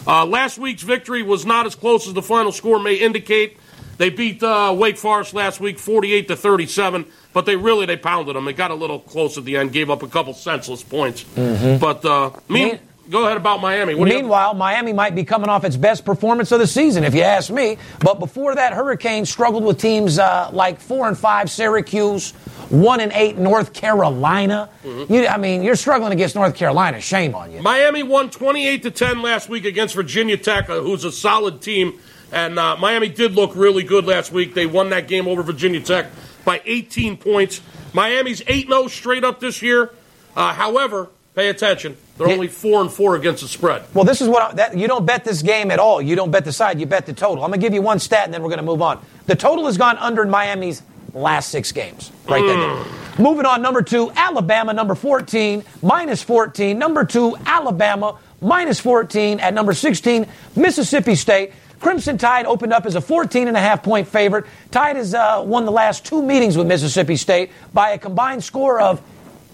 Uh, last week's victory was not as close as the final score may indicate. They beat uh, Wake Forest last week, 48 to 37, but they really they pounded them. It got a little close at the end, gave up a couple senseless points. But uh, Mean- go ahead about Miami. What Meanwhile, Miami might be coming off its best performance of the season, if you ask me. But before that, Hurricane struggled with teams uh, like four and five Syracuse, one and eight North Carolina. Mm-hmm. You, I mean, you're struggling against North Carolina. Shame on you. Miami won 28 to 10 last week against Virginia Tech, uh, who's a solid team. And uh, Miami did look really good last week. They won that game over Virginia Tech by 18 points. Miami's 8 0 straight up this year. Uh, however, pay attention. They're only 4 and 4 against the spread. Well, this is what I, that, you don't bet this game at all. You don't bet the side. You bet the total. I'm going to give you one stat, and then we're going to move on. The total has gone under in Miami's last six games. Right there. Moving on, number two, Alabama, number 14, minus 14. Number two, Alabama, minus 14. At number 16, Mississippi State. Crimson Tide opened up as a 14 and a half point favorite. Tide has uh, won the last two meetings with Mississippi State by a combined score of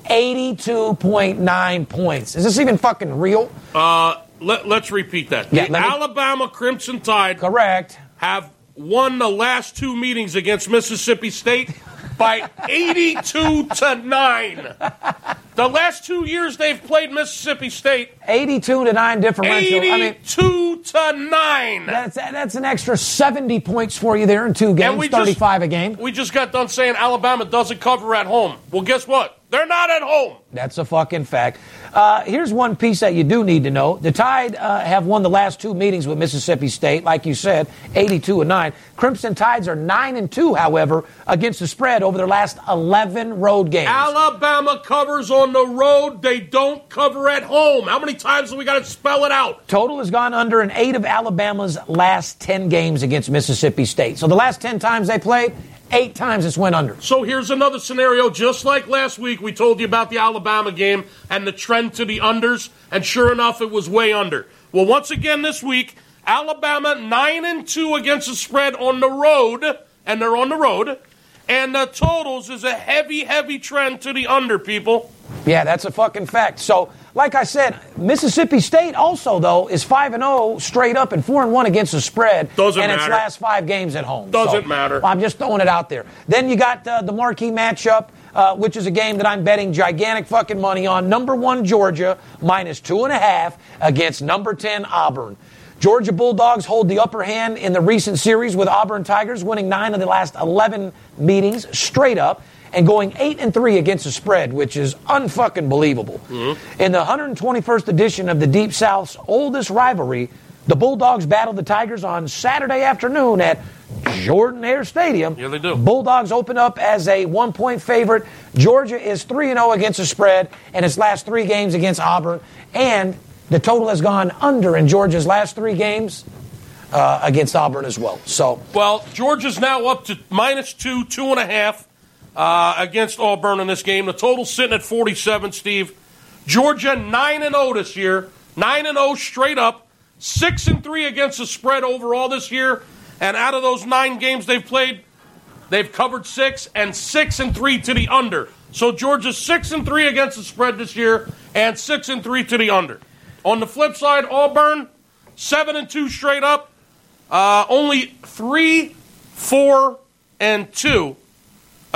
82.9 points. Is this even fucking real? Uh, let, us repeat that. Yeah, the Alabama Crimson Tide Correct. have won the last two meetings against Mississippi State by 82 to 9. The last two years they've played Mississippi State, 82 to 9 differential. I mean, 82 to 9. that's, that's an extra 70 points for you there in two games, we 35 just, a game. We just got done saying Alabama doesn't cover at home. Well, guess what? They're not at home. That's a fucking fact. Uh, here's one piece that you do need to know. The Tide uh, have won the last two meetings with Mississippi State, like you said, 82 and 9. Crimson Tides are 9 and 2, however, against the spread over their last 11 road games. Alabama covers on the road. They don't cover at home. How many times do we got to spell it out? Total has gone under in eight of Alabama's last 10 games against Mississippi State. So the last 10 times they played, eight times it's went under. So here's another scenario, just like last week, we told you about the Alabama game and the trend to the unders, and sure enough, it was way under. Well, once again this week, Alabama nine and two against the spread on the road, and they're on the road, and the totals is a heavy, heavy trend to the under, people. Yeah, that's a fucking fact. So, like I said, Mississippi State also though is five and zero straight up and four and one against the spread. Doesn't and its last five games at home. Doesn't So, matter. I'm just throwing it out there. Then you got uh, the marquee matchup, uh, which is a game that I'm betting gigantic fucking money on. Number one Georgia minus two and a half against number ten Auburn. Georgia Bulldogs hold the upper hand in the recent series with Auburn Tigers winning nine of the last 11 meetings straight up and going 8 and 3 against the spread, which is unfucking believable. In the 121st edition of the Deep South's oldest rivalry, the Bulldogs battled the Tigers on Saturday afternoon at Jordan-Hare Stadium. Yeah, they do. Bulldogs open up as a one point favorite. Georgia is 3 and 0 against the spread in its last three games against Auburn. And the total has gone under in Georgia's last three games uh, against Auburn as well. So, Well, Georgia's now up to minus two, two and a half uh, against Auburn in this game. The total sitting at 47, Steve. Georgia 9 and 0 this year. 9 and 0 straight up. 6 and 3 against the spread overall this year. And out of those nine games they've played, they've covered six and 6 and 3 to the under. So Georgia's 6 and 3 against the spread this year and 6 and 3 to the under. On the flip side, Auburn 7 and 2 straight up. Uh, only three, four, and two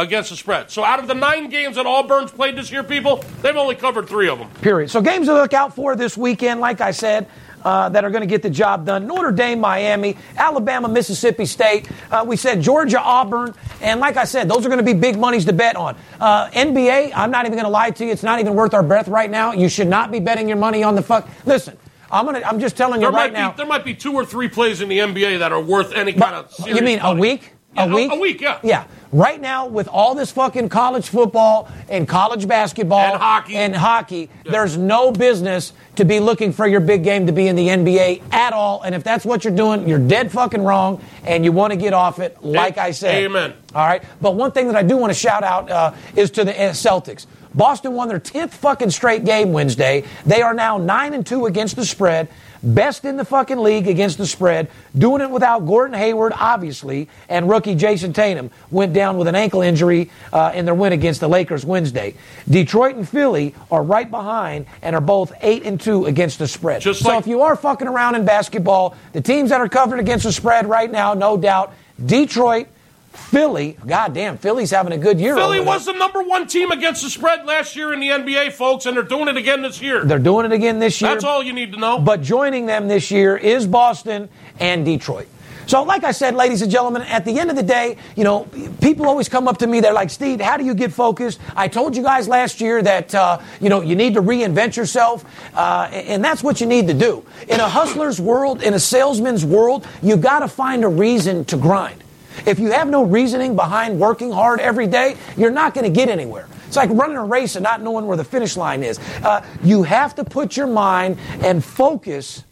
against the spread. So out of the nine games that Auburn's played this year, people, they've only covered three of them. Period. So games to look out for this weekend, like I said, uh, that are going to get the job done. Notre Dame, Miami, Alabama, Mississippi State. Uh, we said Georgia, Auburn. And like I said, those are going to be big monies to bet on. Uh, NBA, I'm not even going to lie to you. It's not even worth our breath right now. You should not be betting your money on the fuck. Listen. I'm gonna. I'm just telling you right might now. there might be two or three plays in the NBA that are worth any kind of. you mean a week? Yeah, a week? A, week, yeah. Yeah. Right now, with all this fucking college football and college basketball And hockey. and hockey, there's no business to be looking for your big game to be in the NBA at all. And if that's what you're doing, you're dead fucking wrong, and you want to get off it. Like I said. Amen. All right. But one thing that I do want to shout out uh, is to the uh, Celtics. Boston won their 10th fucking straight game Wednesday. They are now 9 and 2 against the spread. Best in the fucking league against the spread. Doing it without Gordon Hayward, obviously, and rookie Jayson Tatum went down with an ankle injury uh, in their win against the Lakers Wednesday. Detroit and Philly are right behind and are both 8 and 2 against the spread. Just so like- if you are fucking around in basketball, the teams that are covered against the spread right now, no doubt, Detroit, Philly, goddamn, Philly's having a good year. Philly was the number one team against the spread last year in the NBA, folks, and they're doing it again this year. They're doing it again this year. That's all you need to know. But joining them this year is Boston and Detroit. So, like I said, ladies and gentlemen, at the end of the day, you know, people always come up to me. They're like, Steve, how do you get focused? I told you guys last year that, uh, you know, you need to reinvent yourself. Uh, and that's what you need to do. In a hustler's world, in a salesman's world, You've got to find a reason to grind. If you have no reasoning behind working hard every day, you're not going to get anywhere. It's like running a race and not knowing where the finish line is. Uh, you have to put your mind and focus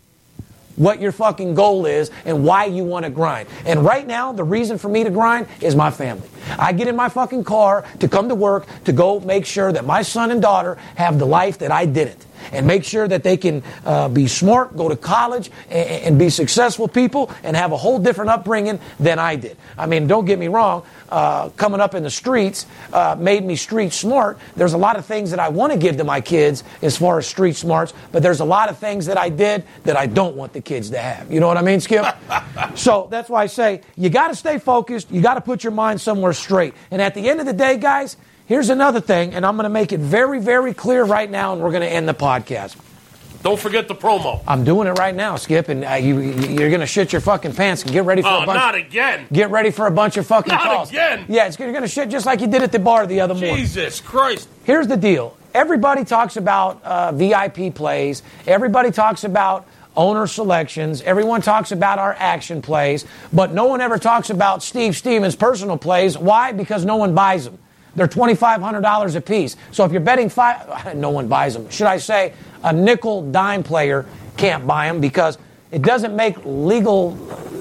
what your fucking goal is and why you want to grind. And right now, the reason for me to grind is my family. I get in my fucking car to come to work to go make sure that my son and daughter have the life that I didn't. And make sure that they can uh, be smart, go to college, and, and be successful people, and have a whole different upbringing than I did. I mean, don't get me wrong. Uh, coming up in the streets uh, made me street smart. There's a lot of things that I want to give to my kids as far as street smarts, but there's a lot of things that I did that I don't want the kids to have. You know what I mean, Skip? so that's why I say you got to stay focused. You got to put your mind somewhere straight. And at the end of the day, guys, here's another thing, and I'm going to make it very, very clear right now, and we're going to end the podcast. Don't forget the promo. I'm doing it right now, Skip, and uh, you, you're going to shit your fucking pants and get ready for Oh, a bunch. Oh not again. Get ready for a bunch of fucking Not calls. again. Yeah, it's, you're going to shit just like you did at the bar the other morning. Jesus Christ. Here's the deal. Everybody talks about uh, VIP plays. Everybody talks about owner selections. Everyone talks about our action plays, but no one ever talks about Steve Stevens' personal plays. Why? Because no one buys them. They're $2,500 a piece. So if you're betting five, no one buys them. Should I say a nickel dime player can't buy them because it doesn't make legal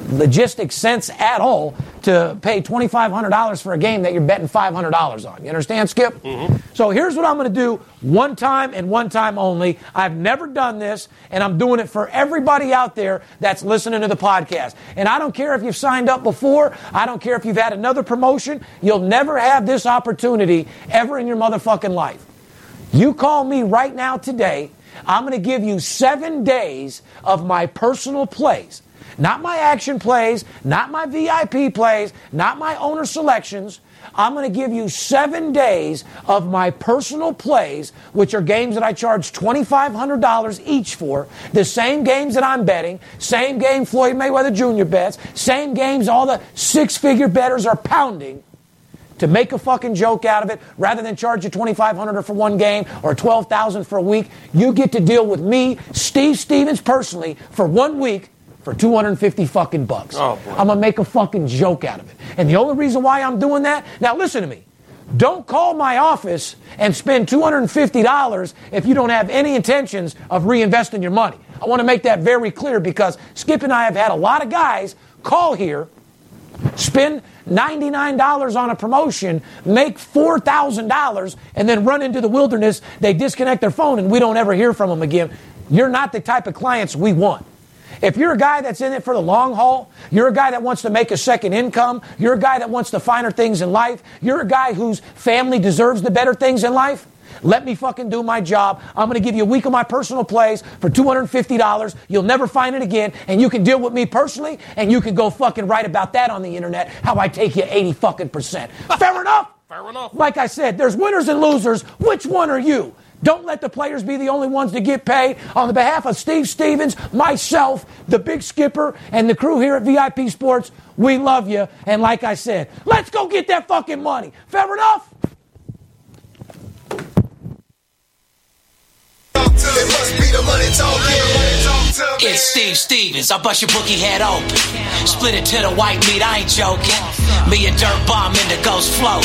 logistic sense at all to pay $2,500 for a game that you're betting $500 on. You understand, Skip? Mm-hmm. So here's what I'm going to do one time and one time only. I've never done this, and I'm doing it for everybody out there that's listening to the podcast. And I don't care if you've signed up before, I don't care if you've had another promotion, you'll never have this opportunity ever in your motherfucking life. You call me right now today. I'm going to give you seven days of my personal plays. Not my action plays, not my VIP plays, not my owner selections. I'm going to give you seven days of my personal plays, which are games that I charge $2,500 each for. The same games that I'm betting, same game Floyd Mayweather Jr. bets, same games all the six figure bettors are pounding to make a fucking joke out of it rather than charge you 2500 for one game or 12000 for a week you get to deal with me steve stevens personally for one week for 250 fucking bucks Oh, i'm gonna make a fucking joke out of it and the only reason why i'm doing that now listen to me don't call my office and spend $250 if you don't have any intentions of reinvesting your money. I want to make that very clear because Skip and I have had a lot of guys call here spend $99 on a promotion, make $4,000, and then run into the wilderness. They disconnect their phone and we don't ever hear from them again. You're not the type of clients we want. If you're a guy that's in it for the long haul, you're a guy that wants to make a second income, you're a guy that wants the finer things in life, you're a guy whose family deserves the better things in life, let me fucking do my job. I'm going to give you a week of my personal plays for $250. You'll never find it again. And you can deal with me personally, and you can go fucking write about that on the internet, how I take you 80 fucking percent. Fair enough? Fair enough. Like I said, there's winners and losers. Which one are you? Don't let the players be the only ones to get paid. On the behalf of Steve Stevens, myself, the big skipper, and the crew here at VIP Sports, we love you. And like I said, let's go get that fucking money. Fair enough? It's Steve Stevens. I bust your bookie head open. Split it to the white meat. I ain't joking. Me and Dirt Bomb in the ghost float.